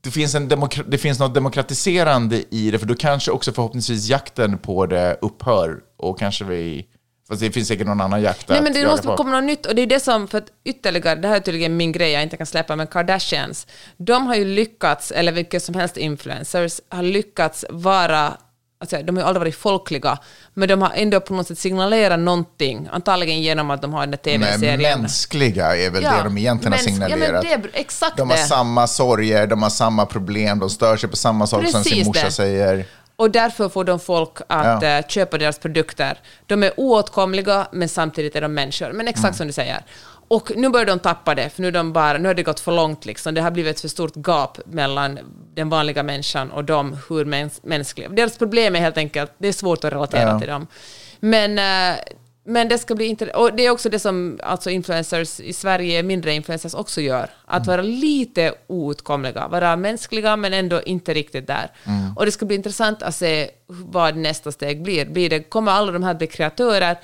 det finns, en demokra- det finns något demokratiserande i det, för då kanske också förhoppningsvis jakten på det upphör och kanske vi... Fast det finns säkert någon annan jakt Nej men det måste på. komma något nytt och det är det som, för att ytterligare, det här är tydligen min grej jag inte kan släppa, men Kardashians, de har ju lyckats, eller vilka som helst influencers, har lyckats vara Alltså, de har ju aldrig varit folkliga, men de har ändå på något sätt signalerat någonting, antagligen genom att de har den där tv-serien. mänskliga är väl det de egentligen har signalerat. Ja, det, exakt de har det. samma sorger, de har samma problem, de stör sig på samma sak som sin morsa det. säger. Och därför får de folk att Ja. eh, köpa deras produkter. De är oåtkomliga, men samtidigt är de människor. Men exakt Mm. som du säger. Och nu börjar de tappa det, för nu, de bara, nu har det gått för långt. Liksom. Det har blivit ett för stort gap mellan den vanliga människan och de hur mäns mänskliga. Deras problem är helt enkelt, det är svårt att relatera Ja. till dem. Men, eh, men det ska bli intressant. Och det är också det som alltså influencers i Sverige, mindre influencers, också gör. Att vara lite outkomliga, vara mänskliga men ändå inte riktigt där. Och det ska bli intressant att se vad nästa steg blir. blir det, kommer alla de här bli kreatörer?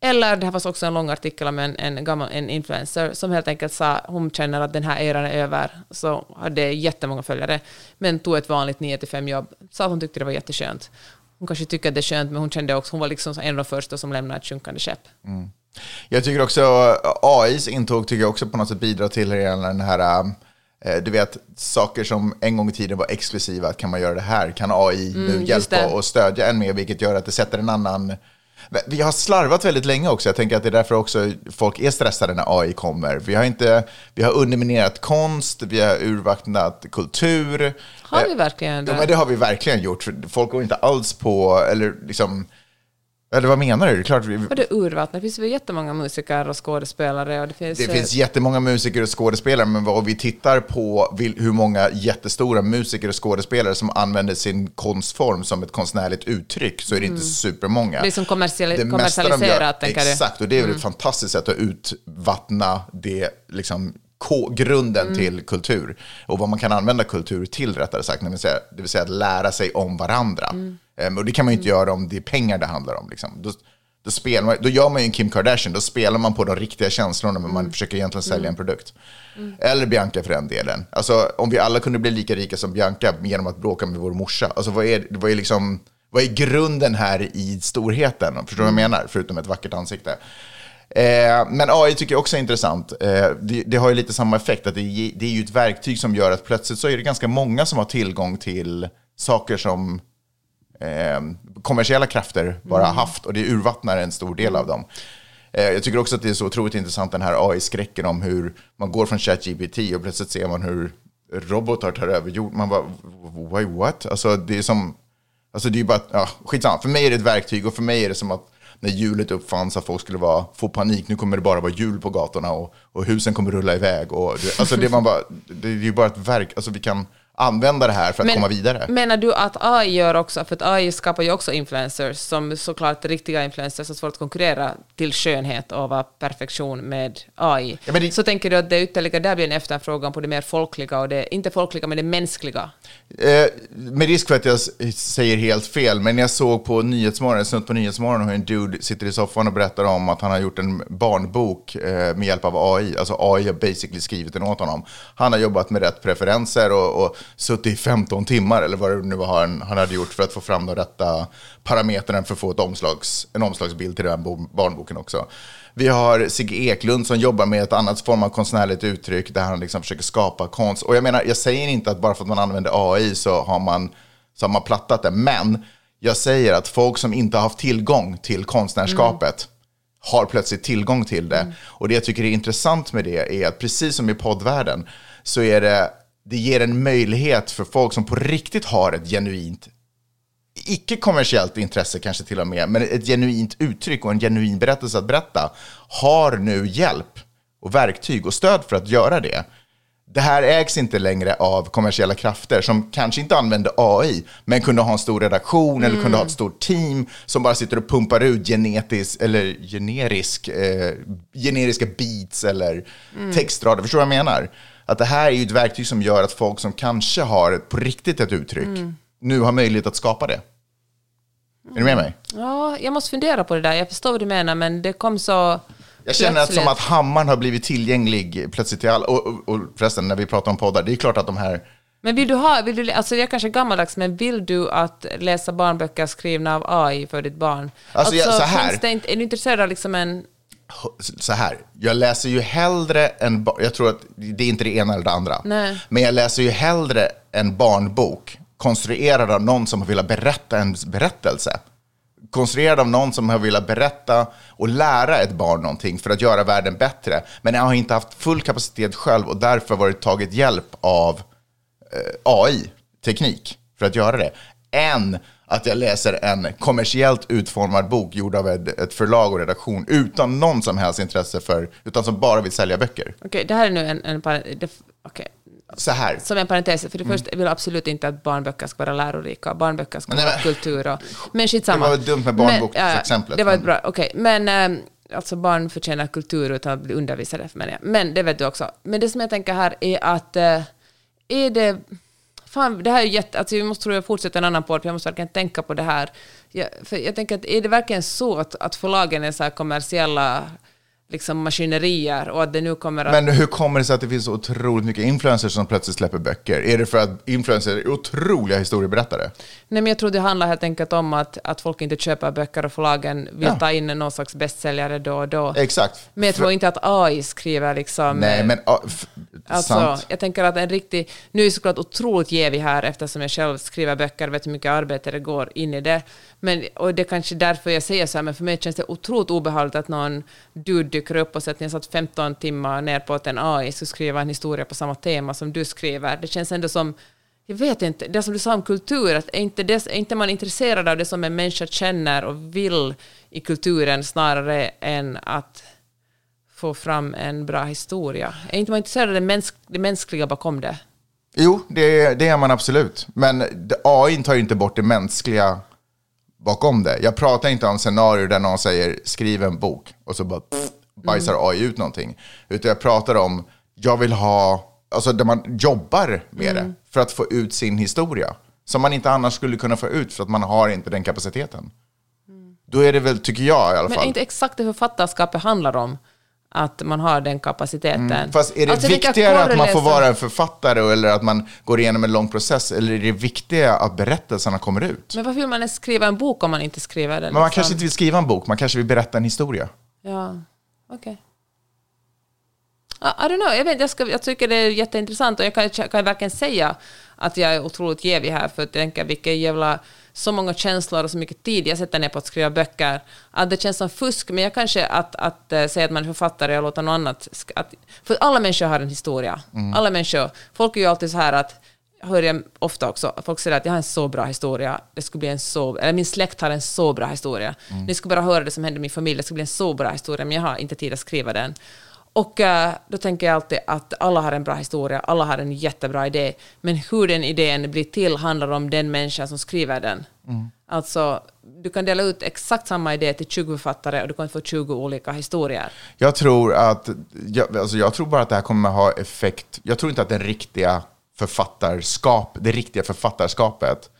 Eller, det här var också en lång artikel om en, en, gammal, en influencer som helt enkelt sa hon känner att den här eran är över. Så hade jättemånga följare, men tog ett vanligt 9-5 jobb. Sa att hon tyckte det var jätteskönt. Hon kanske tycker att det är skönt, men hon kände också, hon var liksom en av de första som lämnade ett sjunkande skepp. Jag tycker också AIs intåg tycker jag också på något sätt bidrar till hela den här, eh, du vet, saker som en gång i tiden var exklusiva, kan man göra det här? Kan AI nu Mm, just hjälpa och stödja en mer, vilket gör att det sätter en annan... Vi har slarvat väldigt länge också, jag tänker att det är därför också folk är stressade när AI kommer. Vi har, inte, vi har underminerat konst, vi har urvattnat kultur. Har Eh, vi verkligen det? Ja, men det har vi verkligen gjort. Folk går inte alls på, eller liksom... Eller vad menar du? Det är klart vi, Och det urvattnet. Det finns väl jättemånga musiker och skådespelare. Och det finns, Det finns jättemånga musiker och skådespelare, men vad vi tittar på hur många jättestora musiker och skådespelare som använder sin konstform som ett konstnärligt uttryck så är det inte supermånga. Mm. Det är som kommersiali- Det mesta de gör- kommersialiserat? Exakt, och det är väl ett fantastiskt sätt att utvattna det, liksom, grunden Mm. till kultur. Och vad man kan använda kultur till, rättare sagt, det vill säga, det vill säga att lära sig om varandra. Mm. Ehm, och det kan man ju inte göra om det är pengar det handlar om. Liksom. Då, då, spelar då gör man ju en Kim Kardashian, då spelar man på de riktiga känslorna, men man försöker egentligen sälja en produkt. Eller Bianca för den delen. Alltså, om vi alla kunde bli lika rika som Bianca genom att bråka med vår morsa, alltså, vad, är, vad, är liksom, vad är grunden här i storheten? Förstår du vad jag menar? Förutom ett vackert ansikte. Eh, men AI tycker jag också är intressant. Eh, det, det har ju lite samma effekt, att det, det är ju ett verktyg som gör att plötsligt så är det ganska många som har tillgång till saker som eh, kommersiella krafter bara har haft och det urvattnar en stor del av dem. Eh, jag tycker också att det är så otroligt intressant den här AI-skräcken om hur man går från ChatGPT och plötsligt ser man hur robotar tar över jorden. Man bara, wait what? Alltså det är som, alltså det är bara, ja, skitsamma. För mig är det ett verktyg och för mig är det som att när hjulet uppfanns att folk skulle vara, få panik, nu kommer det bara vara hjul på gatorna och, och husen kommer rulla iväg. Och alltså det, man bara, det är ju bara ett verk, alltså vi kan använda det här för att komma vidare. Menar du att AI gör också, för att AI skapar ju också influencers, som såklart riktiga influencers har svårt att konkurrera till skönhet och vara perfektion med AI. Ja, men det- Så tänker du att det ytterligare där blir en efterfrågan på det mer folkliga, och det, inte folkliga men det mänskliga? Eh, med risk för att jag säger helt fel, men jag såg på Nyhetsmorgon, snutt på Nyhetsmorgon hur en dude sitter i soffan och berättar om att han har gjort en barnbok eh, med hjälp av AI. Alltså AI har basically skrivit den åt honom. Han har jobbat med rätt preferenser och, och suttit i 15 timmar eller vad det nu var han, han hade gjort för att få fram de rätta parametrarna för att få ett omslags, en omslagsbild till den här bo- barnboken också. Vi har Sigge Eklund som jobbar med ett annat form av konstnärligt uttryck där han liksom försöker skapa konst. Och jag menar, jag säger inte att bara för att man använder AI så har man, så har man plattat det. Men jag säger att folk som inte har haft tillgång till konstnärskapet har plötsligt tillgång till det. Och det jag tycker är intressant med det är att precis som i poddvärlden så är det, det ger en möjlighet för folk som på riktigt har ett genuint icke-kommersiellt intresse kanske till och med, men ett genuint uttryck och en genuin berättelse att berätta, har nu hjälp och verktyg och stöd för att göra det. Det här ägs inte längre av kommersiella krafter som kanske inte använder AI, men kunde ha en stor redaktion eller kunde ha ett stort team som bara sitter och pumpar ut genetisk, eller generisk, eh, generiska beats eller textrader. Förstår du vad jag menar? Att det här är ju ett verktyg som gör att folk som kanske har på riktigt ett uttryck nu har möjlighet att skapa det. Är du med mig? Ja, jag måste fundera på det där. Jag förstår vad du menar, men det kom så... Jag känner att som att hammaren har blivit tillgänglig plötsligt till alla. Och, och, och förresten, när vi pratar om poddar, det är klart att de här... Men vill du ha, vill du, alltså jag är kanske gammaldags, men vill du att läsa barnböcker skrivna av AI för ditt barn? Alltså, jag- så här. finns det inte, är du intresserad av liksom en... Så här, jag läser ju hellre en... Jag tror att det är inte det ena eller det andra. Nej. Men jag läser ju hellre en barnbok konstruerad av någon som har velat berätta en berättelse. Konstruerad av någon som har velat berätta och lära ett barn någonting för att göra världen bättre. Men jag har inte haft full kapacitet själv och därför varit tagit hjälp av eh, AI, teknik, för att göra det. Än att jag läser en kommersiellt utformad bok gjord av ett, förlag och redaktion utan någon som helst intresse för, utan som bara vill sälja böcker. Okej, det här är nu en... en det, okej. Så här. Som en parentes, för det första jag vill absolut inte att barnböcker ska vara lärorika. Barnböcker ska Men vara men- kultur och... Men skitsamma. Det var dumt med barnboksexemplet, det var ett bra, okej. Men eh, alltså barn förtjänar kultur utan att bli undervisade, menar jag. Men det vet du också. Men det som jag tänker här är att eh, är det... Fan, det här är jätte... Alltså vi måste tror jag fortsätta en annan podd, för jag måste verkligen tänka på det här. Jag, för jag tänker att är det verkligen så att, att förlagen är så här kommersiella liksom maskinerier och att det nu kommer att... Men hur kommer det sig att det finns så otroligt mycket influencers som plötsligt släpper böcker? Är det för att influencers är otroliga historieberättare? Nej, men jag tror det handlar helt enkelt om att, att folk inte köper böcker och förlagen vill Ja. ta in någon slags bästsäljare då och då. Exakt. Men jag tror inte att AI skriver liksom... Nej, men f- Alltså, sant. jag tänker att en riktig... Nu är jag såklart otroligt jävig här eftersom jag själv skriver böcker, vet hur mycket arbete det går in i det. Men, och det är kanske därför jag säger så här, men för mig känns det otroligt obehagligt att någon dude dyker upp och säger att ni har satt 15 timmar ner på att en AI ska skriva en historia på samma tema som du skriver. Det känns ändå som... Jag vet inte, det som du sa om kultur, att är inte, det, är inte man intresserad av det som en människa känner och vill i kulturen snarare än att få fram en bra historia? Är inte man intresserad av det, mänsk, det mänskliga bakom det? Jo, det, det är man absolut. Men AI tar ju inte bort det mänskliga bakom det. Jag pratar inte om scenarier där någon säger skriv en bok och så bara pff, bajsar AI ut någonting. Utan jag pratar om, jag vill ha, alltså där man jobbar med det för att få ut sin historia. Som man inte annars skulle kunna få ut för att man har inte den kapaciteten. Då är det väl, tycker jag i alla Men fall. är inte exakt det författarskapet handlar om? Att man har den kapaciteten. Mm, Fast är det Alltså, viktigare att man får vara en författare eller att man går igenom en lång process? Eller är det viktiga att berättelserna kommer ut? Men varför vill man ens skriva en bok om man inte skriver den? Men man liksom? kanske inte vill skriva en bok, man kanske vill berätta en historia. Ja, okej. I I don't know, jag, vet, jag, ska, jag tycker det är jätteintressant och jag kan, kan verkligen säga att jag är otroligt jävig här för att tänker vilka jävla, så många känslor och så mycket tid jag sätter ner på att skriva böcker. Att det känns som fusk, men jag kanske att, att äh, säga att man är författare och låta någon annat... Att, för alla människor har en historia. Alla människor. Folk är ju alltid så här att hör jag ofta också, folk säger att jag har en så bra historia, det skulle bli en så, eller min släkt har en så bra historia. Ni ska bara höra det som händer i min familj, det skulle bli en så bra historia, men jag har inte tid att skriva den. Och eh, då tänker jag alltid att alla har en bra historia, alla har en jättebra idé, men hur den idén blir till handlar om den människa som skriver den. Alltså, du kan dela ut exakt samma idé till 20 författare och du kan få 20 olika historier. Jag tror att, jag, alltså jag tror bara att det här kommer ha effekt. Jag tror inte att den riktiga författarskap, det riktiga författarskapet,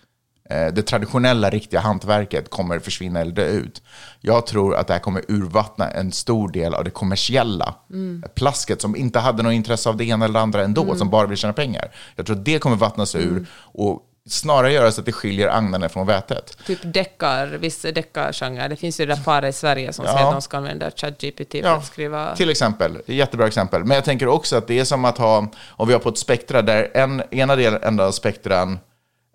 eh, det traditionella riktiga hantverket kommer försvinna eller dö ut. Jag tror att det här kommer urvattna en stor del av det kommersiella plasket som inte hade något intresse av det ena eller det andra ändå, som bara vill tjäna pengar. Jag tror att det kommer vattnas ur och snarare göra så att det skiljer agnarna från vätet. Typ deckar, viss deckargenre. Det finns ju det där paret i Sverige som Ja. säger att de ska använda ChatGPT för att skriva... Till exempel, jättebra exempel. Men jag tänker också att det är som att ha, om vi har på ett spektra där en, ena delen enda av spektran,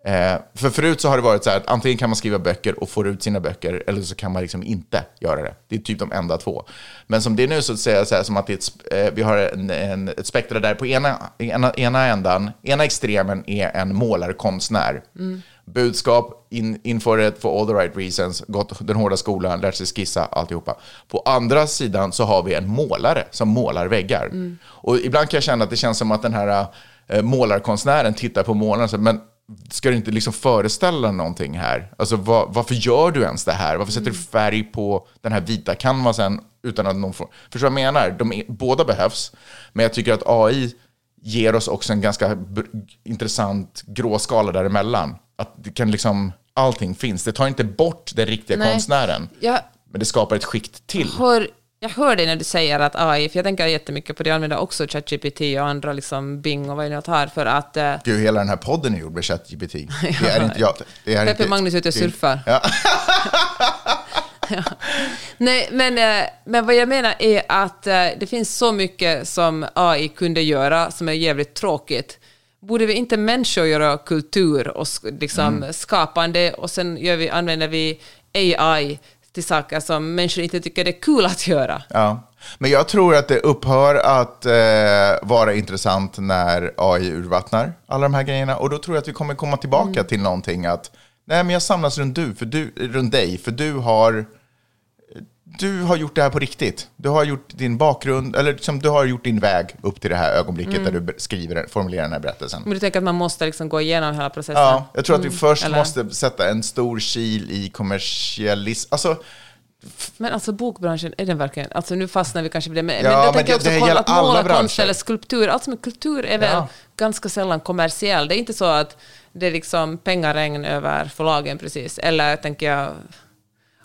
eh, för förut så har det varit så här att antingen kan man skriva böcker och få ut sina böcker, eller så kan man liksom inte göra det. Det är typ de enda två. Men som det är nu så säger jag så här, som att ett, eh, vi har en, en, ett spektra där på ena, ena, ena ändan, ena extremen är en målarkonstnär. Budskap, in, inför det for all the right reasons, gått den hårda skolan, lärt sig skissa, alltihopa. På andra sidan så har vi en målare som målar väggar. Och ibland kan jag känna att det känns som att den här eh, målarkonstnären tittar på målaren och säger, men ska du inte liksom föreställa någonting här? Alltså vad, varför gör du ens det här? Varför sätter du färg på den här vita canvasen utan att någon får... Förstår du vad jag menar? De är, båda behövs, men jag tycker att AI ger oss också en ganska intressant gråskala däremellan. Att det kan liksom, allting finns. Det tar inte bort den riktiga Nej. konstnären, Jag men det skapar ett skikt till. hör, jag hör dig när du säger att AI, för jag tänker jättemycket på det, jag använder också ChatGPT och andra liksom Bing och vad jag nu har för att eh, Gud, hela den här podden är gjord med ChatGPT. Det är inte jag. Det är Peppe inte, Magnus är ute och surfar. Ja. Ja. Nej, men, eh, men vad jag menar är att eh, det finns så mycket som AI kunde göra som är jävligt tråkigt. borde vi inte människor göra kultur och liksom Mm. skapande och sen gör vi, använder vi AI till saker som människor inte tycker det är kul att göra? Ja. Men jag tror att det upphör att eh, vara intressant när AI urvattnar alla de här grejerna. Och då tror jag att vi kommer komma tillbaka till någonting att nej, men jag samlas runt, du, för du, runt dig, för du har, du har gjort det här på riktigt. Du har gjort din bakgrund, eller liksom, du har gjort din väg upp till det här ögonblicket där du skriver, formulerar den här berättelsen. Men du tänker att man måste liksom gå igenom hela processen? Ja, jag tror att vi först Eller- måste sätta en stor kil i kommersialism. Alltså, Men alltså bokbranschen, är den verkligen... Alltså nu fastnar vi kanske vid det, men, Ja, men jag men tänker det- också det att måla konst eller skulptur. Allt som är kultur är väl Ja. ganska sällan kommersiell. Det är inte så att det är liksom pengaregn över förlagen precis. Eller tänker jag...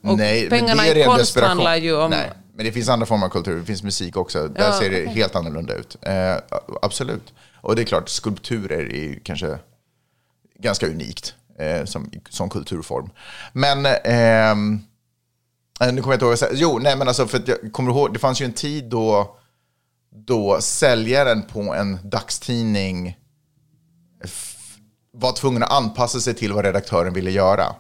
Och Nej, pengarna men det är i konst desperation. handlar ju om... Nej, men det finns andra former av kultur. Det finns musik också. Där Ja, ser det okej. helt annorlunda ut. Eh, absolut. Och det är klart, skulpturer är ju kanske ganska unikt eh, som, som kulturform. Men... ehm, eh, nu kommer jag inte ihåg vad jag säger. Jo, nej men alltså för att jag kommer ihåg, det fanns ju en tid då, då säljaren på en dagstidning var tvungen att anpassa sig till vad redaktören ville göra.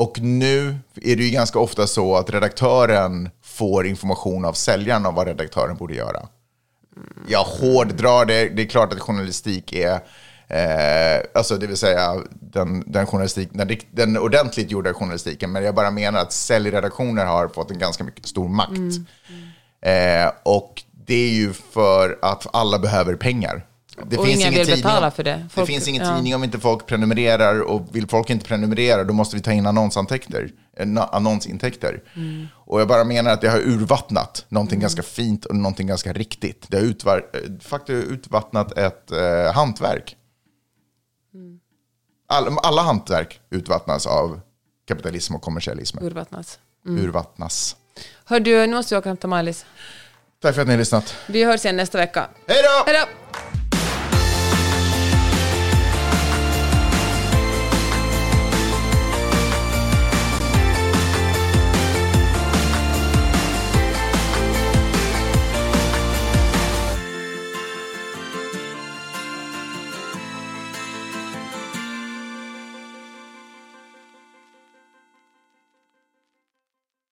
Och nu är det ju ganska ofta så att redaktören får information av säljaren om vad redaktören borde göra. Jag hårddrar det. Det är klart att journalistik är, eh, alltså det vill säga den, den, journalistik, den, den ordentligt gjorda journalistiken. Men jag bara menar att säljredaktioner har fått en ganska mycket stor makt. Eh, och det är ju för att alla behöver pengar. Det Och ingen vill betala för det. det Folk- finns ingen ja. tidning om inte folk prenumererar och vill folk inte prenumerera då måste vi ta in annonsintäkter. eh, annonsintäkter. Mm. Och jag bara menar att det har urvattnat någonting ganska fint och någonting ganska riktigt. Det har utvar, eh, faktiskt urvattnat ett eh, hantverk. Mm. All, alla hantverk utvattnas av kapitalism och kommersialism. Urvattnas. Urvattnas. Hör du, nu måste jag åka och hämta Maj-Lis. Tack för att ni har lyssnat. Vi hörs igen nästa vecka. Hej då! Hej då!